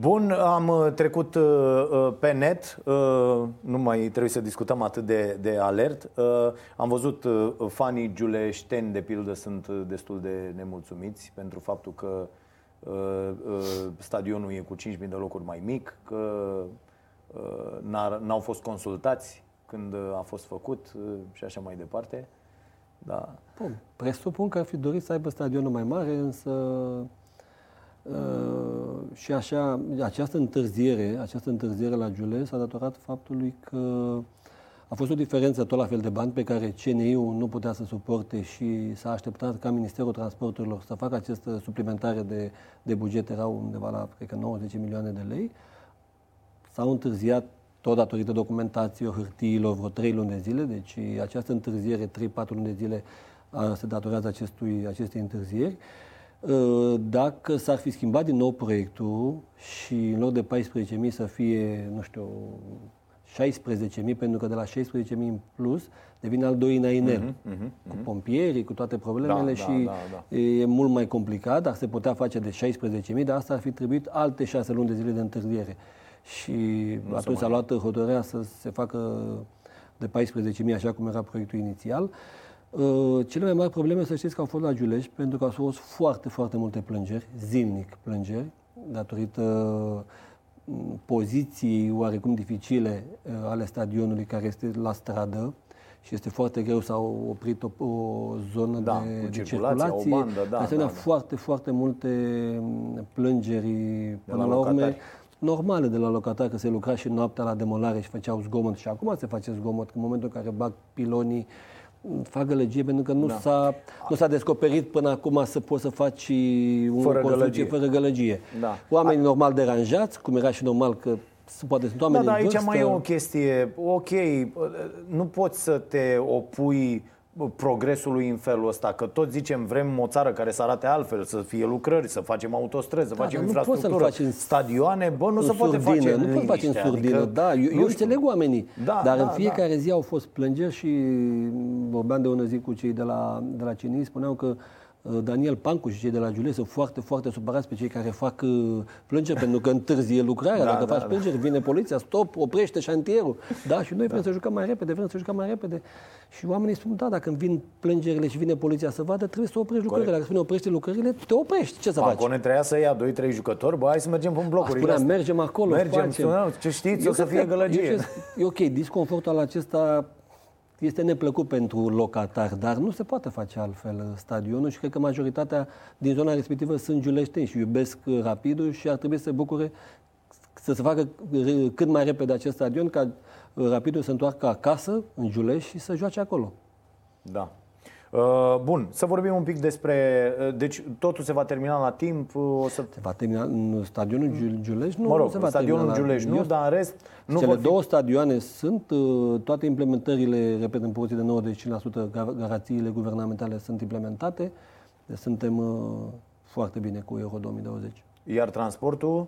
Bun, am uh, trecut uh, uh, pe net, nu mai trebuie să discutăm atât de, de alert. Am văzut fanii giuleșteni, de pildă, sunt destul de nemulțumiți pentru faptul că stadionul e cu 5.000 de locuri mai mic, că n-au fost consultați când a fost făcut și așa mai departe. Da. Bun. Presupun că ar fi dorit să aibă stadionul mai mare, însă Uh, și așa, această întârziere, această întârziere la Giule s-a datorat faptului că a fost o diferență tot la fel de bani pe care CNI-ul nu putea să suporte și s-a așteptat ca Ministerul Transporturilor să facă această suplimentare de, de buget, erau undeva la, cred că, 90 milioane de lei. S-au întârziat tot datorită documentației, hârtiilor, vreo 3 luni de zile, deci această întârziere, 3-4 luni de zile, se datorează acestui, acestei întârzieri. Ă, dacă s-ar fi schimbat din nou proiectul și în loc de 14.000 să fie, nu știu, 16.000, pentru că de la 16.000 în plus devine al doilea inel, uh-huh, uh-huh, cu pompierii, cu toate problemele da, și da, da, da. e mult mai complicat, dar se putea face de 16.000, dar asta ar fi trebuit alte 6 luni de zile de întârziere. Și nu atunci s-a luat hotărârea să se facă de 14.000, așa cum era proiectul inițial. Uh, Uh, cele mai mari probleme, să știți că au fost la Giulești, pentru că au fost foarte, foarte multe plângeri, zilnic plângeri, datorită mm, poziții oarecum dificile uh, ale stadionului care este la stradă și este foarte greu, s-au oprit o, o zonă da, de, de circulație, o bandă, da. Asemenea, da, da. foarte, foarte multe mm, plângeri până la, la urme normale de la locatar, că se lucra și noaptea la demolare și făceau zgomot și acum se face zgomot, în momentul în care bag pilonii fac gălăgie pentru că nu, da. s-a, nu s-a descoperit până acum să poți să faci un fără gălăgie. Fără gălăgie. Da. Oamenii A... normal deranjați, cum era și normal că poate sunt oameni da, da, aici vârstă. mai e o chestie. Ok, nu poți să te opui progresului în felul ăsta, că tot zicem vrem o țară care să arate altfel, să fie lucrări, să facem autostrăzi, să da, facem infrastructură, faci în, stadioane, bă, nu se poate face Nu poți face în surdină, adică, da, eu, eu înțeleg oamenii, da, dar da, în fiecare da. zi au fost plângeri și vorbeam de o zi cu cei de la, de la CNI, spuneau că Uh, Daniel Pancu și cei de la Giulie sunt foarte, foarte supărați pe cei care fac uh, plângeri pentru că întârzie lucrarea. Da, Dacă da, faci da. plângeri, vine poliția, stop, oprește șantierul. Da, și noi da. vrem să jucăm mai repede, vrem să jucăm mai repede. Și oamenii spun, da, dacă vin plângerile și vine poliția să vadă, trebuie să oprești Corect. lucrările. Dacă spune oprește lucrările, te oprești. Ce să Pancone faci? trebuia să ia 2-3 jucători, bă, hai să mergem pe blocuri. Spunea, mergem acolo, mergem, facem. ce știți, eu o să fie gălăgie. E ok, disconfortul acesta este neplăcut pentru locatar, dar nu se poate face altfel stadionul și cred că majoritatea din zona respectivă sunt giuleșteni și iubesc rapidul și ar trebui să se bucure să se facă cât mai repede acest stadion ca rapidul să întoarcă acasă, în Giulești, și să joace acolo. Da. Uh, bun, să vorbim un pic despre... Uh, deci totul se va termina la timp? Uh, o să... Se va termina în stadionul Giulești? Nu, mă rog, nu se va stadionul Giulești nu, dar în rest... Nu cele două fi... stadioane sunt, toate implementările, repet, în poziție de 95% garanțiile guvernamentale sunt implementate. Deci suntem foarte bine cu Euro 2020. Iar transportul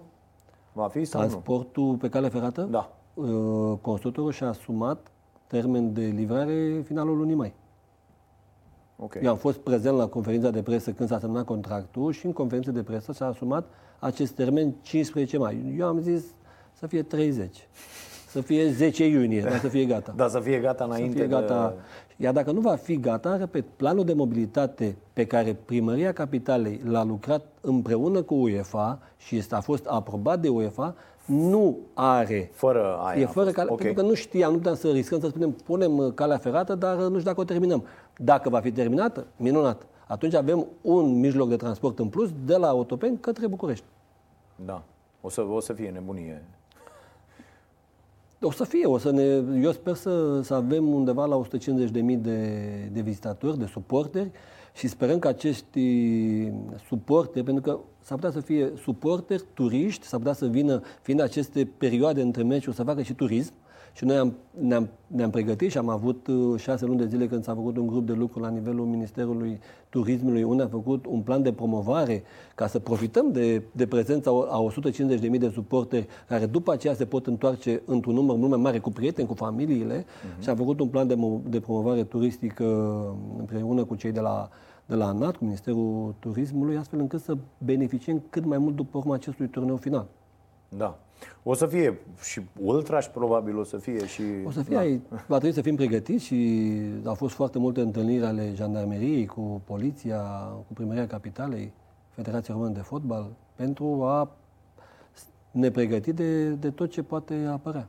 va fi sau Transportul nu? pe cale ferată? Da. Constructorul și-a asumat termen de livrare finalul lunii mai. Okay. Eu am fost prezent la conferința de presă când s-a semnat contractul și în conferința de presă s-a asumat acest termen 15 mai. Eu am zis să fie 30, să fie 10 iunie, dar să fie gata. Da, să fie gata înainte să fie gata. De... Iar dacă nu va fi gata, repet, planul de mobilitate pe care Primăria Capitalei l-a lucrat împreună cu UEFA și este, a fost aprobat de UEFA, nu are. Fără aia. E fără cale, okay. pentru că nu știam, nu puteam să riscăm să spunem, punem uh, calea ferată, dar uh, nu știu dacă o terminăm. Dacă va fi terminată, minunat. Atunci avem un mijloc de transport în plus de la Otopeni către București. Da. O să, o să fie nebunie. O să fie, o să ne, eu sper să, să avem undeva la 150.000 de, de vizitatori, de suporteri și sperăm că acești suporteri, pentru că s-ar putea să fie suporteri, turiști, s-ar putea să vină, fiind aceste perioade între meciuri, să facă și turism, și noi am, ne-am, ne-am pregătit și am avut uh, șase luni de zile când s-a făcut un grup de lucru la nivelul Ministerului Turismului, unde a făcut un plan de promovare ca să profităm de, de prezența a 150.000 de suporteri care după aceea se pot întoarce într-un număr mult mai mare cu prieteni, cu familiile uh-huh. și am făcut un plan de, de promovare turistică împreună cu cei de la de la ANAT, cu Ministerul Turismului, astfel încât să beneficiem cât mai mult după urma acestui turneu final. Da. O să fie și ultrași, probabil o să fie și... O să fie, da. ai, va trebui să fim pregătiți și au fost foarte multe întâlniri ale jandarmeriei cu poliția, cu primăria capitalei, Federația Română de Fotbal, pentru a ne pregăti de, de tot ce poate apărea.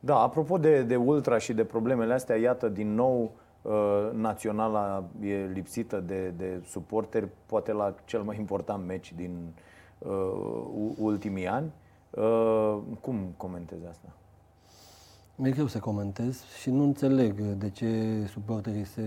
Da, apropo de, de ultra și de problemele astea, iată, din nou, uh, naționala e lipsită de, de suporteri, poate la cel mai important meci din uh, ultimii ani. Uh, cum comentezi asta? Mi-e greu să comentez și nu înțeleg de ce suporterii se,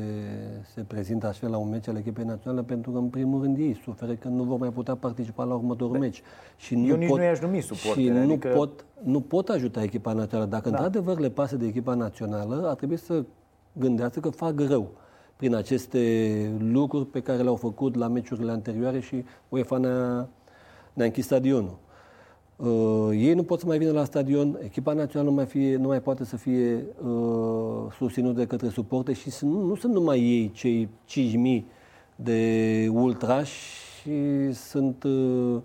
se prezintă astfel la un meci al echipei naționale, pentru că, în primul rând, ei suferă că nu vor mai putea participa la următorul de, meci. Și eu nu nici pot, nu i-aș numi suporteri. Și adică... nu, pot, nu pot ajuta echipa națională. Dacă, da. într-adevăr, le pasă de echipa națională, ar trebui să gândească că fac rău prin aceste lucruri pe care le-au făcut la meciurile anterioare și UEFA ne-a, ne-a închis stadionul. Uh, ei nu pot să mai vină la stadion, echipa națională nu mai, fie, nu mai poate să fie uh, susținută de către suporte și sunt, nu, nu sunt numai ei cei 5.000 de ultrași, și sunt uh,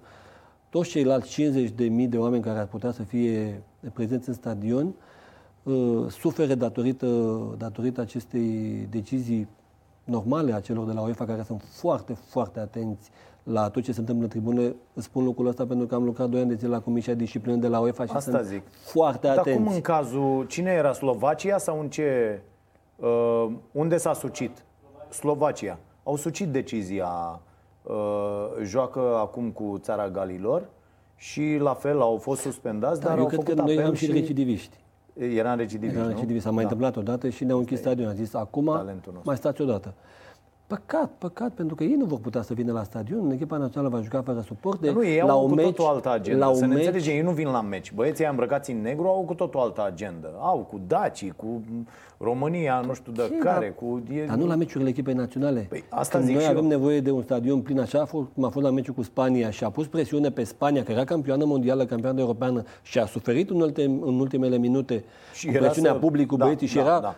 toți ceilalți 50.000 de, de oameni care ar putea să fie prezenți în stadion, uh, suferă datorită, datorită acestei decizii normale a celor de la UEFA care sunt foarte, foarte atenți la tot ce se întâmplă în tribune. Spun lucrul ăsta pentru că am lucrat 2 ani de zile la Comisia Disciplină de la UEFA și Asta sunt zic. foarte atenți. Dar cum în cazul, cine era Slovacia sau în ce, uh, unde s-a sucit? Slovacia. Au sucit decizia, uh, joacă acum cu țara Galilor și la fel au fost suspendați, da, dar eu au cred făcut că noi apel am și recidiviști. Era în recidiviști, Era în nu? recidiviști. S-a mai Da. întâmplat odată și ne-au închis stadionul. A zis, acum Talentul nostru. mai stați odată. Păcat, păcat, pentru că ei nu vor putea să vină la stadion. Echipa națională va juca fără suport. Dar nu, ei la au un cu meci, totul altă agendă. La Să un ne meci, înțelegem, ei nu vin la meci. Băieții îmbrăcați în negru au cu totul altă agendă. Au cu dacii, cu România, nu știu de Ce, care, dar- cu... E... Dar nu la meciurile echipei naționale. Păi, asta Când zic noi și avem eu. nevoie de un stadion plin așa, a fost, cum a fost la meciul cu Spania și a pus presiune pe Spania, care era campioană mondială, campioană europeană și a suferit în, ultim, în ultimele minute Și cu era presiunea să- publicului da, băieții și da, era da.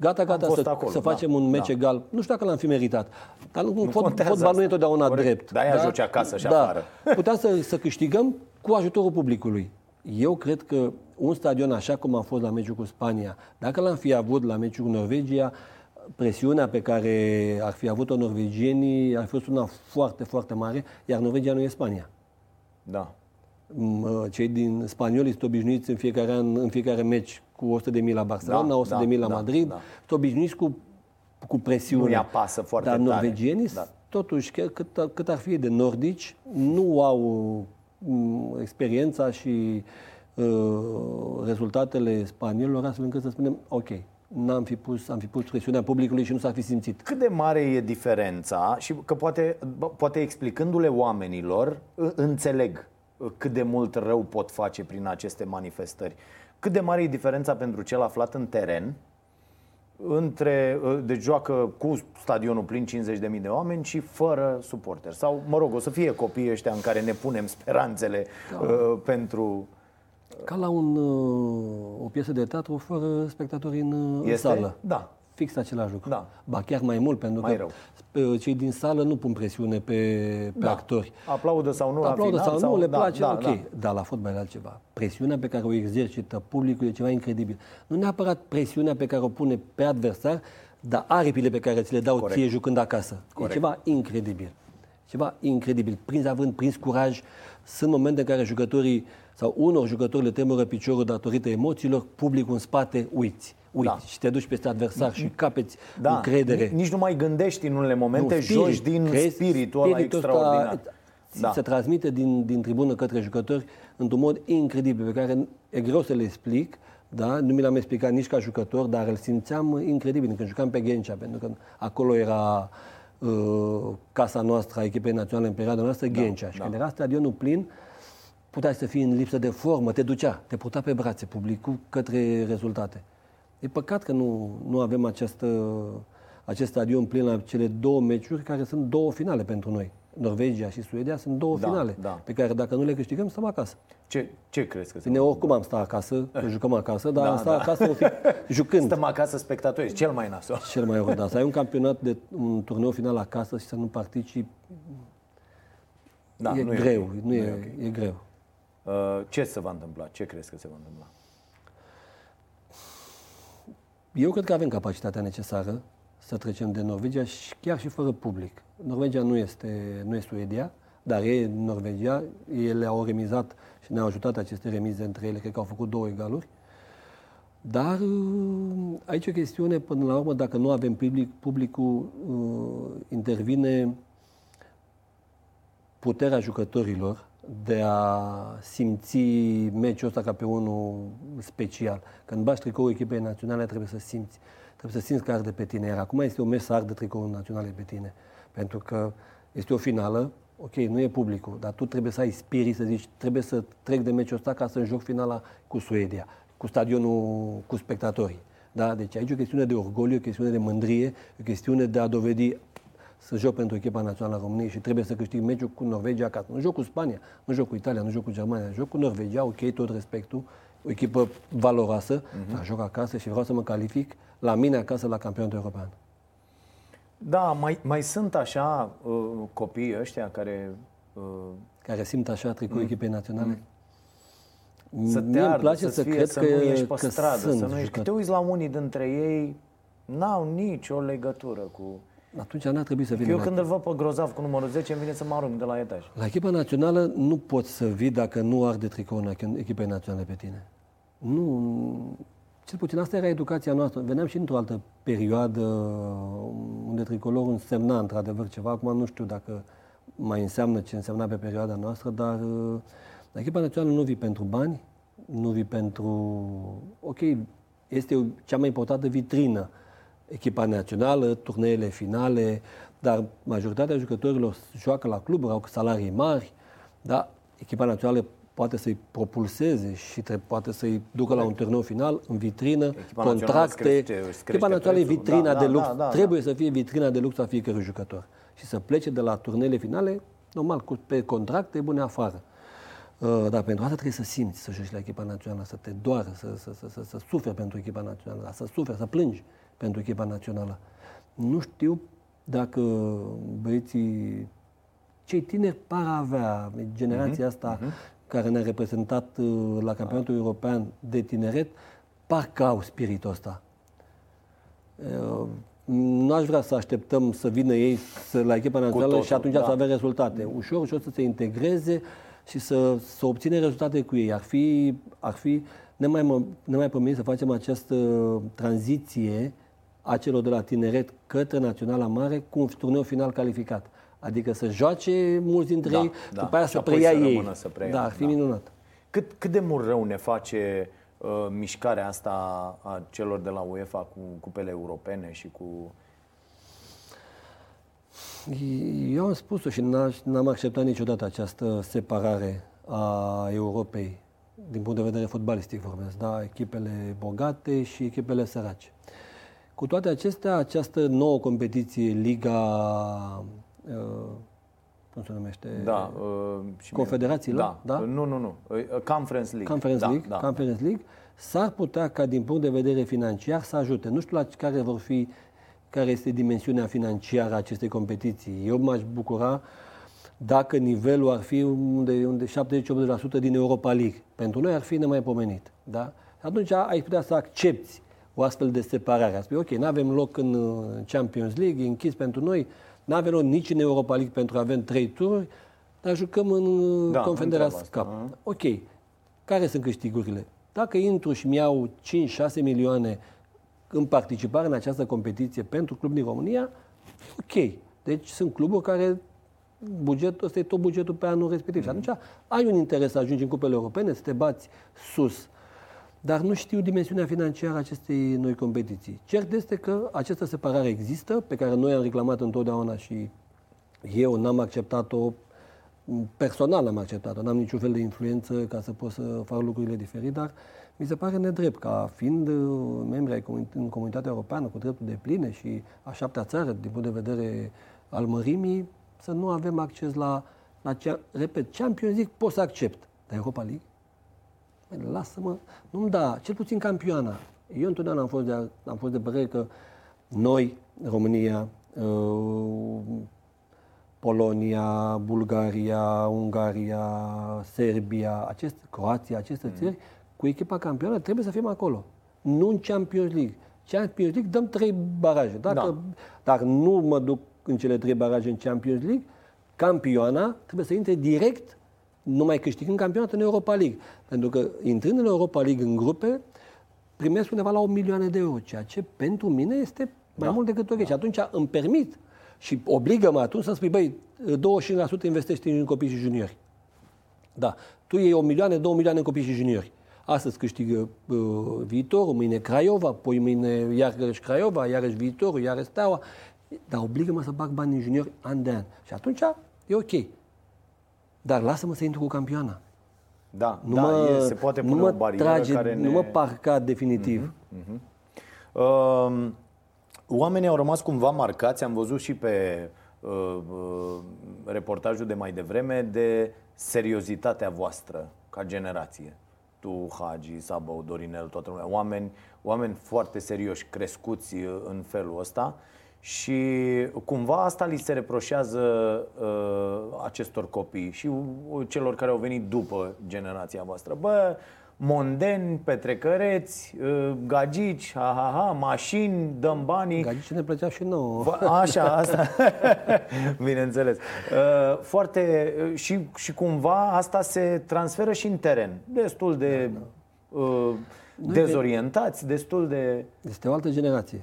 Gata, gata fost să, acolo, să da, facem un meci da. egal. Nu știu dacă l-am fi meritat. Dar nu, fot, contează fotbal nu asta. e întotdeauna Corect. drept. De-aia joci acasă și da. afară. Puteam să, să câștigăm cu ajutorul publicului. Eu cred că un stadion așa cum a fost la meciul cu Spania, dacă l-am fi avut la meciul cu Norvegia, presiunea pe care ar fi avut-o norvegienii ar fi fost una foarte, foarte mare, iar Norvegia nu e Spania. Da. M, Cei din spanioli sunt obișnuiți în fiecare an, în fiecare meci cu 100.000 la Barcelona, Da, 100.000 da, la da, Madrid, da. sunt obișnuiți cu, cu presiune. Nu-i apasă foarte Dar tare. norvegienii, Da. totuși, chiar cât, cât ar fi de nordici, nu au m, experiența și uh, rezultatele spaniolilor, astfel încât să spunem, ok, n-am fi pus, am fi pus presiunea publicului și nu s-ar fi simțit. Cât de mare e diferența și că poate, bă, poate explicându-le oamenilor, ă- înțeleg ă, cât de mult rău pot face prin aceste manifestări. Cât de mare e diferența pentru cel aflat în teren între, ă, deci joacă cu stadionul plin 50.000 de oameni și fără suporteri. Sau, mă rog, o să fie copiii ăștia în care ne punem speranțele da. pentru... Ca la un, uh, o piesă de teatru fără spectatori în, uh, în Este? sală. Da. Fix același lucru. Da. Ba chiar mai mult, pentru Mai că rău. uh, cei din sală nu pun presiune pe, pe Da. actori. Aplaudă sau nu Aplaudă la final, sau nu, le da, place, da, ok. da. Dar la fotbal e altceva. Presiunea pe care o exercită publicul e ceva incredibil. Nu neapărat presiunea pe care o pune pe adversar, dar aripile pe care ți le dau Corect. ție jucând acasă. Corect. E ceva incredibil. Ceva incredibil. Prins având, prins curaj, sunt momente în care jucătorii sau unor jucători le tremură piciorul datorită emoțiilor, publicul în spate, uiți. Uiți Da. și te duci peste adversar și capeți Da, încredere. nici nu mai gândești în unele momente, Nu, joci din crezi? spiritul ăla Spiritul ăsta extraordinar. Da. Se transmite din, din tribună către jucători într-un mod incredibil, pe care e greu să le explic, da? nu mi l-am explicat nici ca jucător, dar îl simțeam incredibil când jucam pe Ghencea, pentru că acolo era uh, casa noastră, a echipei naționale în perioada noastră, Ghencea. Și da. când era stadionul plin, puteai să fii în lipsă de formă, te ducea, te putea pe brațe publicul către rezultate. E păcat că nu, nu avem această, acest stadion plin la cele două meciuri, care sunt două finale pentru noi. Norvegia și Suedia sunt două Da, finale, da. pe care dacă nu le câștigăm, stăm acasă. Ce, ce crezi că se Bine, oricum am stat acasă, că jucăm acasă, dar Da, am stat da. acasă o fi, jucând. Stăm acasă spectatori, cel mai nasol. Cel mai rău, da. Să ai un campionat de un turneu final acasă și să nu participi, Da, e nu greu, ok. nu e, ok. e greu. Uh, ce se va întâmpla? Ce crezi că se va întâmpla? Eu cred că avem capacitatea necesară să trecem de Norvegia și chiar și fără public. Norvegia nu este, nu este Suedia, dar e Norvegia, ele au remizat și ne-au ajutat aceste remize între ele, cred că au făcut două egaluri. Dar uh, aici o chestiune, până la urmă, dacă nu avem public, publicul uh, intervine puterea jucătorilor de a simți meciul ăsta ca pe unul special. Când bași tricoul echipei naționale, trebuie să simți. Trebuie să simți că arde pe tine. Iar acum este o mers să ardă tricoul naționale pe tine. Pentru că este o finală, ok, nu e publicul, dar tu trebuie să ai spirit, să zici, trebuie să trec de meciul ăsta ca să joc finala cu Suedia, cu stadionul, cu spectatorii. Da? Deci aici e o chestiune de orgoliu, o chestiune de mândrie, o chestiune de a dovedi să joc pentru echipa națională a României și trebuie să câștig meciul cu Norvegia acasă. Nu joc cu Spania, nu joc cu Italia, nu joc cu Germania, joc cu Norvegia, ok, tot respectul, o echipă valoroasă, uh-huh. dar joc acasă și vreau să mă calific la mine acasă la campionatul european. Da, mai, mai sunt așa uh, copii ăștia care... Uh, care simt așa tricul mm. echipei naționale? Mm. Să te ardă, place să, fie, cred să că, nu ieși pe stradă, să nu ieși. Că te uiți la unii dintre ei, n-au nicio legătură cu... Atunci n-ar trebui să vină. Eu când îl văd pe grozav cu numărul 10, îmi vine să mă arunc de la etaj. La echipa națională nu poți să vii dacă nu arde tricoul echipei naționale pe tine. Nu, cel puțin asta era educația noastră. Veneam și într-o altă perioadă unde tricolorul însemna într-adevăr ceva. Acum nu știu dacă mai înseamnă ce însemna pe perioada noastră, dar la echipa națională nu vii pentru bani, nu vii pentru... Ok, este cea mai importantă vitrină echipa națională, turneele finale, dar majoritatea jucătorilor joacă la cluburi, au salarii mari, dar echipa națională poate să-i propulseze și te, poate să-i ducă la un turneu final în vitrină, echipa contracte. echipa națională e vitrina da, de da, lux, da, da, trebuie da. să fie vitrina de lux a fiecărui jucător. Și să plece de la turnele finale, normal, cu, pe contracte bune afară. Uh, dar pentru asta trebuie să simți să joci la echipa națională, să te doară, să, să, să, să, să suferi pentru echipa națională, să suferi, să plângi pentru echipa națională. Nu știu dacă băieții, cei tineri par avea, generația uh-huh, asta, uh-huh care ne-a reprezentat uh, la campionatul european de tineret, parcă au spiritul ăsta. Uh, nu aș vrea să așteptăm să vină ei să, la echipa națională și atunci da. să avem rezultate. Ușor, ușor să se integreze și să, să obține rezultate cu ei. Ar fi, ar fi nemai, nemai să facem această tranziție a celor de la tineret către Naționala Mare cu un turneu final calificat. Adică să joace mulți dintre da, ei, da. după aia să preia să ei. Să preia, da, ar fi da. minunat. Cât, cât de mult rău ne face uh, mișcarea asta a celor de la UEFA cu cupele europene și cu... Eu am spus-o și n-am acceptat niciodată această separare a Europei din punct de vedere fotbalistic vorbesc, da? echipele bogate și echipele sărace. Cu toate acestea, această nouă competiție, Liga Uh, cum se numește? Da. Uh, Confederațiile? Da. da. Nu, nu, nu. Uh, Conference League. Conference da, League. Da. Conference League. S-ar putea ca din punct de vedere financiar să ajute. Nu știu la care vor fi, care este dimensiunea financiară a acestei competiții. Eu m-aș bucura dacă nivelul ar fi unde, unde 70-80% din Europa League. Pentru noi ar fi nemaipomenit. Da? Atunci ai putea să accepti o astfel de separare. Spui, ok, nu avem loc în Champions League, e închis pentru noi, nu avem nici în Europa League pentru a avem trei tururi, dar jucăm în da, Confederația Cup. Ok. Care sunt câștigurile? Dacă intru și mi-au 5-6 milioane în participare în această competiție pentru club din România, ok. Deci sunt cluburi care bugetul ăsta e tot bugetul pe anul respectiv. Mm. Și atunci ai un interes să ajungi în cupele europene, să te bați sus dar nu știu dimensiunea financiară a acestei noi competiții. Cert este că această separare există, pe care noi am reclamat întotdeauna și eu n-am acceptat-o, personal n-am acceptat-o, n-am niciun fel de influență ca să pot să fac lucrurile diferite, dar mi se pare nedrept ca fiind uh, membri ai comun- în comunitatea europeană cu dreptul de pline și a șaptea țară din punct de vedere al mărimii, să nu avem acces la, la cea, repet, Champions League pot să accept, dar Europa League lasă-mă, nu-mi da, cel puțin campioana. Eu întotdeauna am fost de, am fost de părere că noi, România, uh, Polonia, Bulgaria, Ungaria, Serbia, aceste, Croația, aceste mm. țări, cu echipa campioană trebuie să fim acolo. Nu în Champions League. Champions League dăm trei baraje. Dacă, da. Dacă nu mă duc în cele trei baraje în Champions League, campioana trebuie să intre direct, numai câștigând campionatul în Europa League. Pentru că intrând în Europa League în grupe, primesc undeva la 8 milioane de euro, ceea ce pentru mine este mai da. mult decât ok. Da. Și atunci îmi permit și obligă-mă atunci să spui, băi, 25% investești în copii și juniori. Da. Tu iei 1 milioane, 2 milioane în copii și juniori. Astăzi câștigă uh, viitorul, mâine Craiova, poi mâine iarăși Craiova, iarăși viitorul, iarăși Steaua. Dar obligă-mă să bag bani în juniori an de an. Și atunci e ok. Dar lasă-mă să intru cu campioana. Da, nu da, mă, e, se poate pune nu mă o barieră trage, care ne... Nu mă parca definitiv. Uh-huh, uh-huh. Uh, oamenii au rămas cumva marcați, am văzut și pe uh, uh, reportajul de mai devreme, de seriozitatea voastră ca generație. Tu, Hagi, Sabău, Dorinel, toată lumea. Oameni, oameni foarte serioși, crescuți uh, în felul ăsta. Și cumva asta li se reproșează uh, acestor copii și uh, celor care au venit după generația voastră. Bă, mondeni, petrecăreți, uh, gagici, ha, ha, ha, mașini, dăm banii. Gagici ne plăcea și nouă. Așa, asta, bineînțeles. Uh, foarte, uh, și, și cumva asta se transferă și în teren. Destul de da, da. dezorientați, destul de... Este o altă generație.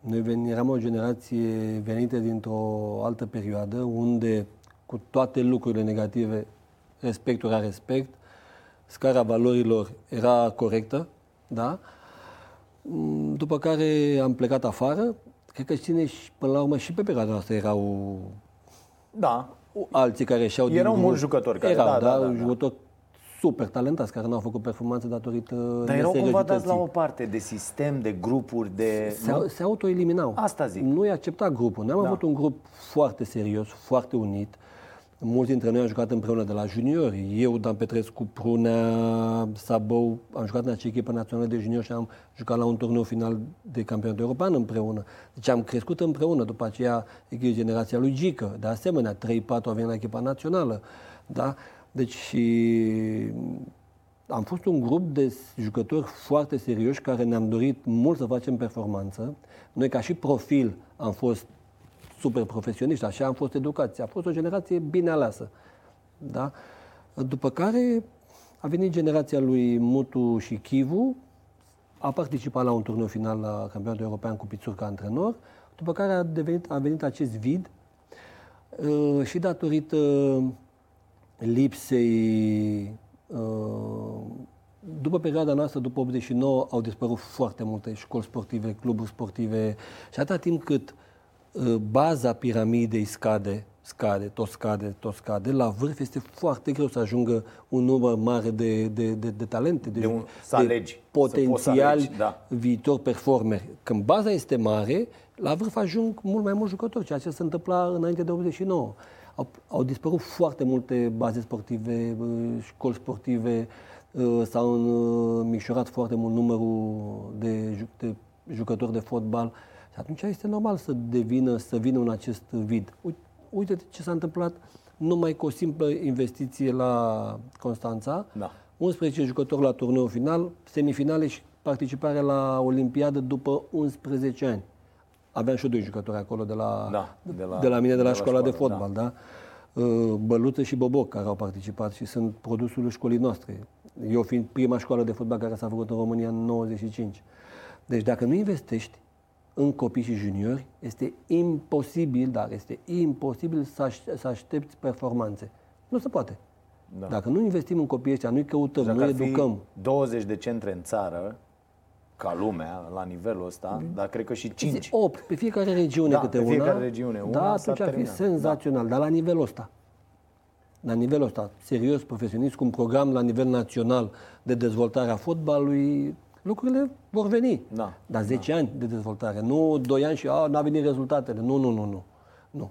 Noi ven, eram o generație venită dintr-o altă perioadă unde cu toate lucrurile negative, respectul era respect, scara valorilor era corectă, da? Mm, după care am plecat afară, cred că ține și până la urmă și pe perioada noastră erau da. alții care și-au Erau mulți jucători care, erau, da, da, da, da, jucători super talentați care nu au făcut performanțe datorită Dar erau cumva dați la o parte de sistem, de grupuri, de... Se, nu? se autoeliminau. Asta zic. Nu i accepta grupul. Noi am da. avut un grup foarte serios, foarte unit. Mulți dintre noi am jucat împreună de la juniori. Eu, Dan Petrescu, Prunea, Sabou, am jucat în acea echipă națională de juniori și am jucat la un turneu final de campionat european împreună. Deci am crescut împreună. După aceea, echipă generația lui Gică. De asemenea, 3-4 au venit la echipa națională. Da? Deci am fost un grup de jucători foarte serioși care ne-am dorit mult să facem performanță. Noi ca și profil am fost super profesioniști, așa am fost educați. A fost o generație bine aleasă. Da? După care a venit generația lui Mutu și Chivu, a participat la un turneu final la campionatul european cu Pițur ca antrenor, după care a, devenit, a venit acest vid uh, și datorită lipsei uh, după perioada noastră, după 89, au dispărut foarte multe școli sportive, cluburi sportive și atâta timp cât uh, baza piramidei scade, scade, tot scade, tot scade, la vârf este foarte greu să ajungă un număr mare de, de, de, de talente, de, de, un, să de alegi, potențiali să alegi, da. viitor performeri. Când baza este mare, la vârf ajung mult mai mulți jucători, ceea ce se întâmpla înainte de 89 au, au dispărut foarte multe baze sportive, școli sportive, s-au micșorat foarte mult numărul de, de jucători de fotbal și atunci este normal să devină, să vină în acest vid. Uite, uite ce s-a întâmplat numai cu o simplă investiție la Constanța, da. 11 jucători la turneul final, semifinale și participare la Olimpiadă după 11 ani. Aveam și doi jucători acolo de la, da, de la, de la mine, de la, de la școala, școală, de fotbal, da. da? Băluță și Boboc, care au participat și sunt produsul școlii noastre. Eu fiind prima școală de fotbal care s-a făcut în România în 95. Deci dacă nu investești în copii și juniori, este imposibil, dar este imposibil să, aș- să aștepți performanțe. Nu se poate. Da. Dacă nu investim în copiii ăștia, nu-i căutăm, nu educăm. 20 de centre în țară, ca lumea, la nivelul ăsta, mm. dar cred că și 5. 8, pe fiecare regiune da, câte pe fiecare una. regiune una, Da, s-a atunci ar fi terminat. senzațional, dar la nivelul ăsta. La nivelul ăsta, serios, profesionist, cu un program la nivel național de dezvoltare a fotbalului, lucrurile vor veni. Da, Dar 10 ani de dezvoltare, nu 2 ani și a, n-a venit rezultatele. Nu, nu, nu, nu. nu.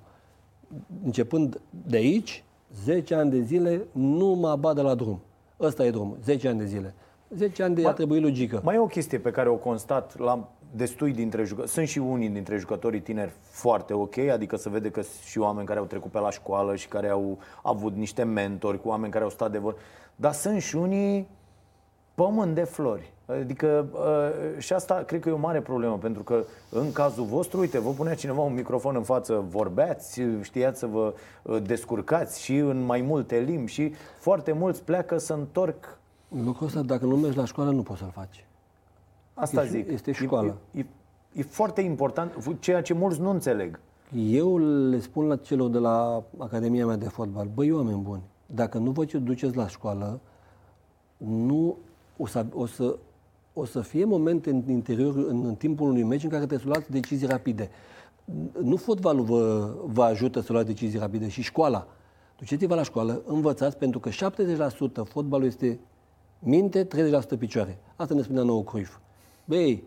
Începând de aici, 10 ani de zile, nu mă abat de la drum. Ăsta e drumul, 10 ani de zile. 10 ani de a trebuit logică. Mai e o chestie pe care o constat la destui dintre jucători, sunt și unii dintre jucătorii tineri foarte ok, adică se vede că și oameni care au trecut pe la școală și care au avut niște mentori, cu oameni care au stat de vor. Dar sunt și unii pământ de flori. Adică uh, și asta cred că e o mare problemă, pentru că în cazul vostru, uite, vă punea cineva un microfon în față, vorbeați, știați să vă uh, descurcați și în mai multe limbi și foarte mulți pleacă să întorc. Lucrul ăsta, dacă nu mergi la școală, nu poți să-l faci. Asta Este- zic. este școală. E, e, e foarte important, ceea ce mulți nu înțeleg. Eu le spun la celor de la Academia mea de fotbal, băi, oameni buni, dacă nu vă duceți la școală, nu o să, o să, o să fie momente în interior, în, în timpul unui meci în care trebuie să luați decizii rapide. Nu fotbalul vă, vă ajută să luați decizii rapide, și școala. Duceți-vă la școală, învățați, pentru că 70% fotbalul este minte, 30% picioare. Asta ne spunea nouă Cruyff. Băi,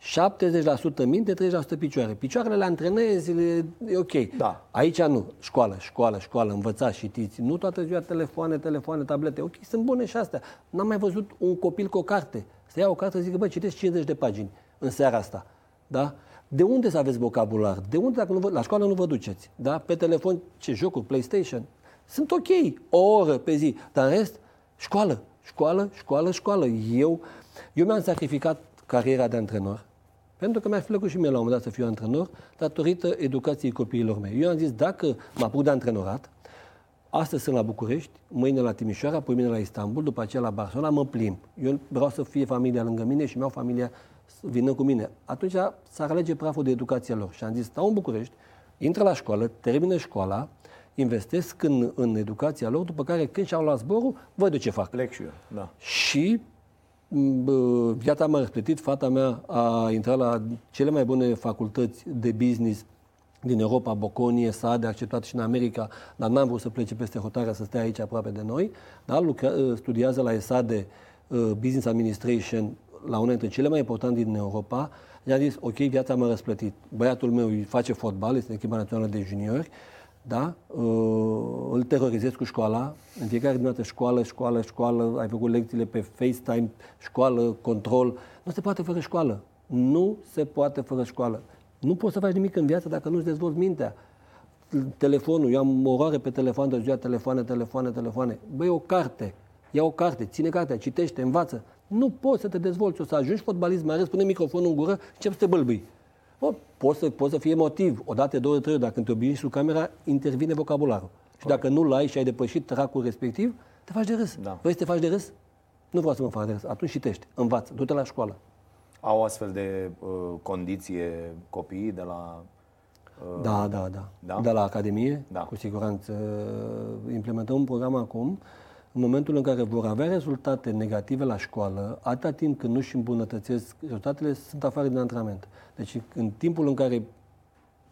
70% minte, 30% picioare. Picioarele le antrenezi, le, e ok. Da. Aici nu. Școală, școală, școală, învățați, știți. Nu toată ziua telefoane, telefoane, tablete. Ok, sunt bune și astea. N-am mai văzut un copil cu o carte. Să ia o carte și zică, bă, citesc 50 de pagini în seara asta. Da? De unde să aveți vocabular? De unde, dacă nu vă, la școală nu vă duceți? Da? Pe telefon, ce jocuri, PlayStation? Sunt ok, o oră pe zi. Dar în rest, școală, școală, școală, școală. Eu, eu mi-am sacrificat cariera de antrenor, pentru că mi-a fi plăcut și mie la un moment dat să fiu antrenor, datorită educației copiilor mei. Eu am zis, dacă mă apuc de antrenorat, astăzi sunt la București, mâine la Timișoara, apoi mâine la Istanbul, după aceea la Barcelona, mă plimb. Eu vreau să fie familia lângă mine și mi-au familia să vină cu mine. Atunci s-ar alege praful de educația lor. Și am zis, stau în București, intră la școală, termină școala, investesc în, în educația lor, după care când și-au luat zborul, văd eu ce fac. Plec și eu, da. Și m, bă, viața m-a răsplătit, fata mea a intrat la cele mai bune facultăți de business din Europa, Boconie, SAD, a acceptat și în America, dar n-am vrut să plece peste hotarea să stea aici aproape de noi. Da? Lucra, studiază la ESADE uh, Business Administration la una dintre cele mai importante din Europa. I-am zis, ok, viața m-a răsplătit. Băiatul meu îi face fotbal, este în echipa națională de juniori, da? Uh, îl terorizez cu școala, în fiecare dimineață școală, școală, școală, ai făcut lecțiile pe FaceTime, școală, control. Nu se poate fără școală. Nu se poate fără școală. Nu poți să faci nimic în viață dacă nu-ți dezvolți mintea. Telefonul, eu am oroare pe telefon de ziua, telefoane, telefoane, telefoane. Băi, o carte, ia o carte, ține cartea, citește, învață. Nu poți să te dezvolți, o să ajungi fotbalist, mai ales pune microfonul în gură și începi să te bâlbâi. Bă, poți să, poți să fie motiv. O dată, două, trei ori, dacă te obișnuiești cu camera, intervine vocabularul. Și dacă nu-l ai și ai depășit tracul respectiv, te faci de râs. Da. Vrei să te faci de râs? Nu vreau să mă fac de râs. Atunci citește, învață, du-te la școală. Au astfel de uh, condiție copiii de la... Uh, Da, da, da, Da? De la Academie, Da. cu siguranță. Implementăm un program acum, în momentul în care vor avea rezultate negative la școală, atâta timp când nu își îmbunătățesc rezultatele, sunt afară din antrenament. Deci în timpul în care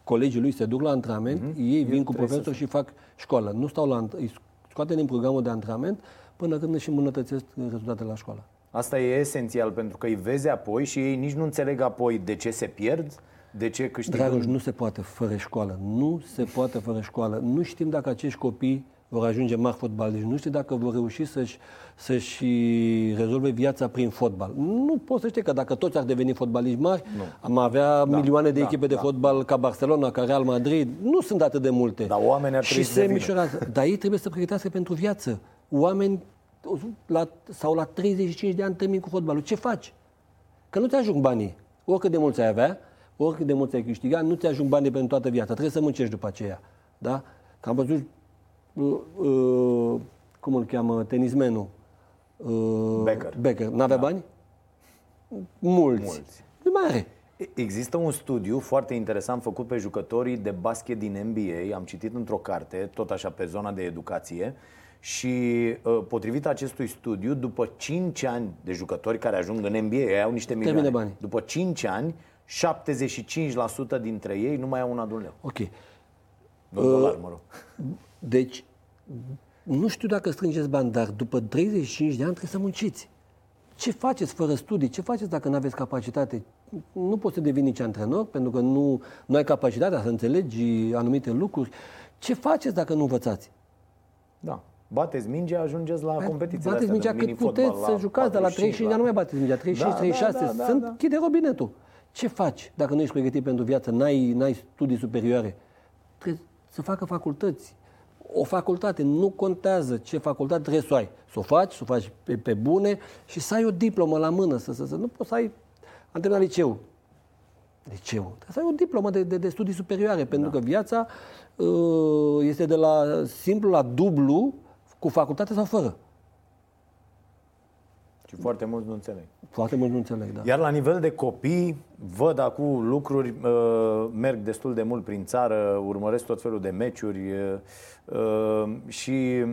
colegii lui se duc la antrenament, mm-hmm. ei vin cu trebuie să profesor și fac școală. Nu stau la, ant- îi scoate din programul de antrenament până când își îmbunătățesc rezultatele la școală. Asta e esențial pentru că îi vezi apoi și ei nici nu înțeleg apoi de ce se pierd, de ce câștigă. Dragoș, nu se poate fără școală. Nu se poate fără școală. Nu știm dacă acești copii vor ajunge mari fotbaliști. Nu știu dacă vor reuși să-și, să-și rezolve viața prin fotbal. Nu poți să știi că dacă toți ar deveni fotbaliști mari, nu. am avea da, milioane de da, echipe de da. fotbal ca Barcelona, ca Real Madrid. Nu sunt atât de multe. Dar oamenii ar și trebui să se devină. mișorează. Dar ei trebuie să pregătească pentru viață. Oameni la, sau la 35 de ani termin cu fotbalul. Ce faci? Că nu ți ajung banii. Oricât de mulți ai avea, oricât de mulți ai câștiga, nu ți ajung banii pentru toată viața. Trebuie să muncești după aceea. Da? Că am văzut, uh, uh, cum îl cheamă, tenismenul. Uh, Becker. Becker. N-avea da. bani? Mulți. Mulți. Nu mai are. Există un studiu foarte interesant făcut pe jucătorii de basket din NBA, am citit într-o carte, tot așa pe zona de educație, și uh, potrivit acestui studiu, după 5 ani de jucători care ajung în NBA, ei au niște milioane, banii. după 5 ani, 75% dintre ei nu mai au un adun leu. Ok. Nu dolar, mă rog. Deci, nu știu dacă strângeți bani, dar după 35 de ani trebuie să munciți. Ce faceți fără studii? Ce faceți dacă nu aveți capacitate? Nu poți să devii nici antrenor, pentru că nu, nu ai capacitatea să înțelegi anumite lucruri. Ce faceți dacă nu învățați? Da. Bateți mingea, ajungeți la competiții Bateți mingea cât puteți să jucați, dar la 35 de ani nu mai bateți mingea. 35, Da, 36, da, da, sunt, da. chide robinetul. Ce faci dacă nu ești pregătit pentru viață, n-ai, n-ai studii superioare? Trebuie să facă facultăți. O facultate, nu contează ce facultate trebuie să o ai. Să o faci, să o faci pe, pe bune și să ai o diplomă la mână. Să, să, să nu poți să ai... Am terminat liceu. Liceu. Trebuie să ai o diplomă de, de, de studii superioare, pentru da. că viața uh, este de la simplu la dublu cu facultate sau fără. Și foarte mulți nu înțeleg. Foarte mulți nu înțeleg, da. Iar la nivel de copii, văd acum lucruri, uh, merg destul de mult prin țară, urmăresc tot felul de meciuri uh, uh, și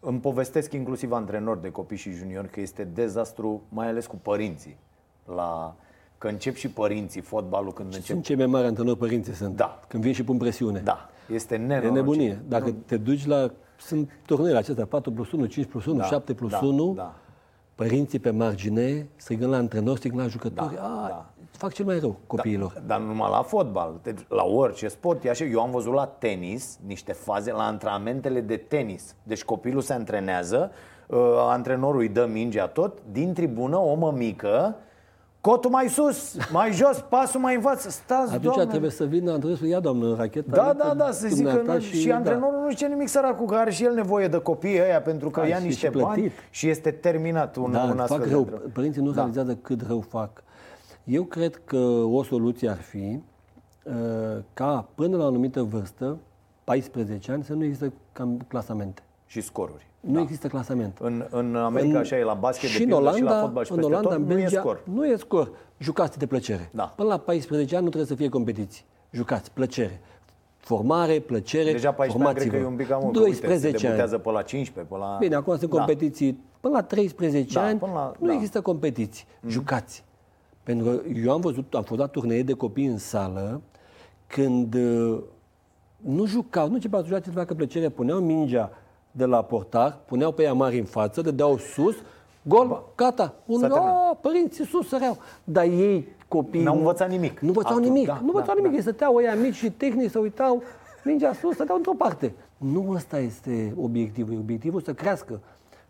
îmi povestesc inclusiv antrenori de copii și juniori că este dezastru, mai ales cu părinții. La, că încep și părinții fotbalul când încep. Sunt cei mai mari antrenori părinții sunt. Da. Când vin și pun presiune. Da, este E nenorocit. nebunie. Dacă Nu- te duci la... Sunt turneele acestea, 4 plus 1, 5 plus 1, Da, 7 plus da, 1. da. Părinții pe margine, strigând la antrenori, strigând la jucători. Da, a, da. Fac cel mai rău copiilor. Dar nu numai la fotbal, deci la orice sport. E așa. Eu am văzut la tenis niște faze, la antrenamentele de tenis. Deci copilul se antrenează, uh, antrenorul îi dă mingea tot, din tribună o mămică, cotul mai sus, mai jos, pasul mai în față. Stați, Atunci doamne. trebuie să vină antrenorul să ia, doamnă, racheta. Da, adică da, da, să zic că dumneata nu, și, da. antrenorul nu zice nimic săracul, că are și el nevoie de copiii ăia pentru că Da, ia și- niște și plătit. bani și este terminat un, Da, un astfel fac de rău. drum. Părinții nu Da. realizează cât rău fac. Eu cred că o soluție ar fi uh, ca până la o anumită vârstă, 14 ani, să nu există cam clasamente. Și scoruri. Nu există clasament. În, în America așa e la basket și de în pildă Olanda, și la fotbal și în peste Olanda, tot, în nu e Belgia, scor. Nu e scor. Jucați de plăcere. Da. Până la 14 ani nu trebuie să fie competiții. Jucați, plăcere. Formare, plăcere, Deja 14 ani cred că e un pic cam mult. că, Uite, se 12 ani. debutează pe la 15, pe la... Bine, acum sunt Da. competiții până la 13 Da, ani, până la- nu da. există competiții. Jucați. Pentru că eu am văzut, am fost la turnee de copii în sală când uh, nu jucau, nu începeau să joace să facă plăcere, puneau mingea de la portar, puneau pe ea mari în față, dădeau sus, gol, gata. Un, S-a terminat. oh, părinții sus săreau. Dar ei, copiii... N-au nu- învățat nimic. Nu învățau Atunci, nimic. da, nu învățau da, nimic. da. Ei stăteau ăia mici și tehnici, se uitau, mingea sus, stăteau într-o parte. Nu ăsta este obiectivul. Obiectivul să crească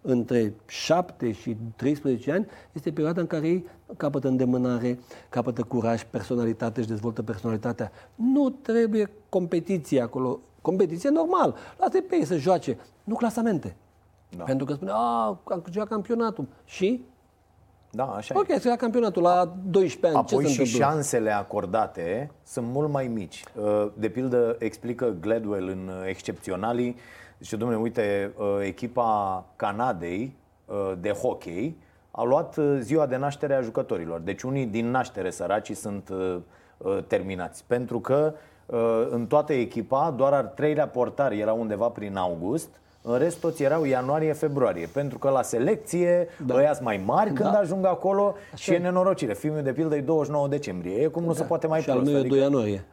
între 7 și 13 ani este perioada în care ei capătă îndemânare, capătă curaj, personalitate, își dezvoltă personalitatea. Nu trebuie competiție acolo. Competiție normal. Lasă pe ei să joace. Nu clasamente. Da. Pentru că spune, a, am câștigat campionatul. Și? Da, așa Ok, e. să ia campionatul la 12 ani. Apoi Ce și se întâmplă? șansele acordate sunt mult mai mici. Uh, De pildă, explică Gladwell în uh, Excepționalii, zice, domnule, uite, uh, echipa Canadei uh, de hockey a luat uh, ziua de naștere a jucătorilor. Deci unii din naștere săracii sunt uh, uh, terminați. Pentru că uh, în toată echipa doar al treilea portar era undeva prin august, în rest toți erau ianuarie-februarie, pentru că la selecție da. ăia sunt mai mari când Da. ajung acolo și e. e nenorocire. Filmul de pildă e 29 decembrie. E cum nu se poate mai Da. și al prost. meu e 2 ianuarie.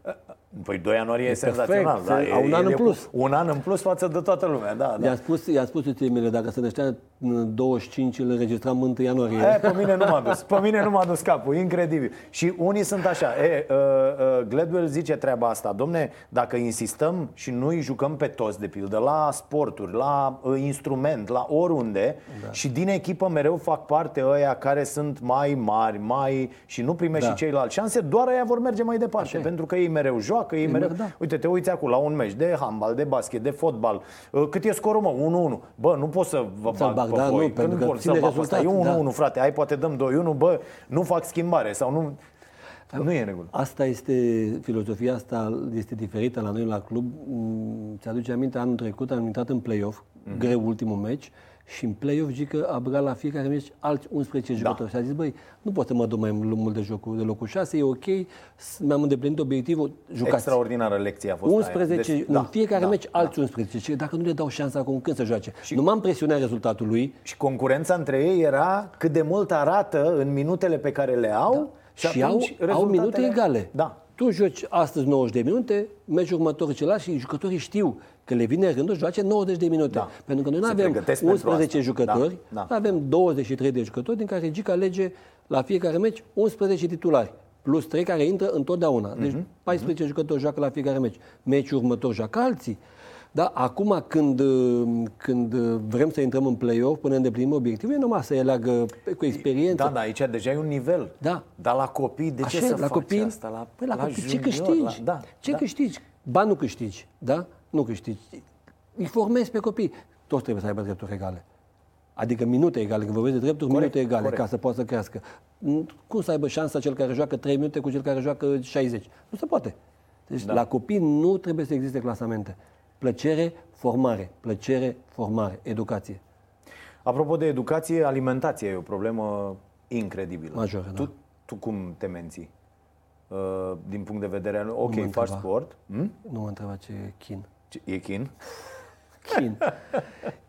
Păi 2 ianuarie e, E senzațional. perfect, Da, se- au un an e în cu- plus. Un an în plus față de toată lumea, da. da. I-a spus, i-a spus soției mele, dacă se năștea în 25, îl înregistram 1 ianuarie. E, pe mine nu m-a dus. Pe mine nu m-a dus capul, incredibil. Și unii sunt așa. E, uh, uh, Gladwell zice treaba asta. Domne, dacă insistăm și nu îi jucăm pe toți, de pildă, la sporturi, la uh, instrument, la oriunde, da. și din echipă mereu fac parte ăia care sunt mai mari, mai și nu primește Da. și ceilalți șanse, doar ăia vor merge mai departe. Așa e. Pentru că ei mereu joacă, ei mereu... merg, da. Uite, te uiți acum la un meci de handbal, de basket, de fotbal. Uh, Cât e scorul, mă? 1-1. Bă, nu pot să vă Să-l bag bag, pe da, voi. nu, pentru că pot ține să bag pe ăsta. rezultat, E 1-1, da. frate. Hai, poate dăm 2-1. Bă, nu fac schimbare sau nu... Nu e în regulă. Asta este, filozofia asta este diferită la noi la club. Mm, Ți-aduce aminte, anul trecut am intrat în play-off, Mhm. greu ultimul meci, și în play-off Gică a băgat la fiecare meci alți 11 jucători. Și a zis, băi, nu pot să mă duc mai mult de jocul de locul 6, e ok, s- mi-am îndeplinit obiectivul, jucați. Extraordinară lecție a fost 11, aia. deci, în fiecare meci alți 11. Și dacă nu le dau șansa acum când să joace. Nu m-am presionat rezultatul lui, Și concurența între ei era cât de mult arată în minutele pe care le au și, au, atunci au minute rezultatele- egale. Da. Tu joci astăzi 90 de minute, meciul următor celălalt și jucătorii știu că le vine rândul să joace 90 de minute. Da. Pentru că noi nu Se avem pregătesc pentru 11 asta. jucători, Da, da. noi avem 23 de jucători, din care Gica alege la fiecare meci 11 titulari. Plus 3 care intră întotdeauna. Deci Mhm. 14 jucători joacă la fiecare meci. Meciul următor joacă alții. Da, acum când, uh, când uh, vrem să intrăm în play-off până îndeplinim obiectivul, e numai să aleagă cu experiență. Da, da, aici deja e un nivel. Da. Dar la copii, de Așa, ce să la faci copii, asta? La, păi la, la copii, ce junior, câștigi? La, da, ce da. câștigi? Ba nu câștigi, da? Nu câștigi. Îi formezi pe copii. Toți trebuie să aibă drepturi egale. Adică minute egale, când vorbesc de drepturi, Corect, minute egale, corect. ca să poată să crească. Cum să aibă șansa cel care joacă 3 minute cu cel care joacă 60? Nu se poate. Deci da. la copii nu trebuie să existe clasamente. Plăcere, formare. Plăcere, formare. Educație. Apropo de educație, alimentație e o problemă incredibilă. Majoră, da. tu, tu cum te menții? Uh, din punct de vedere al... Ok, mă faci întreba. sport. Hm? Nu mă întreba ce e chin. Ce- E chin? Chin.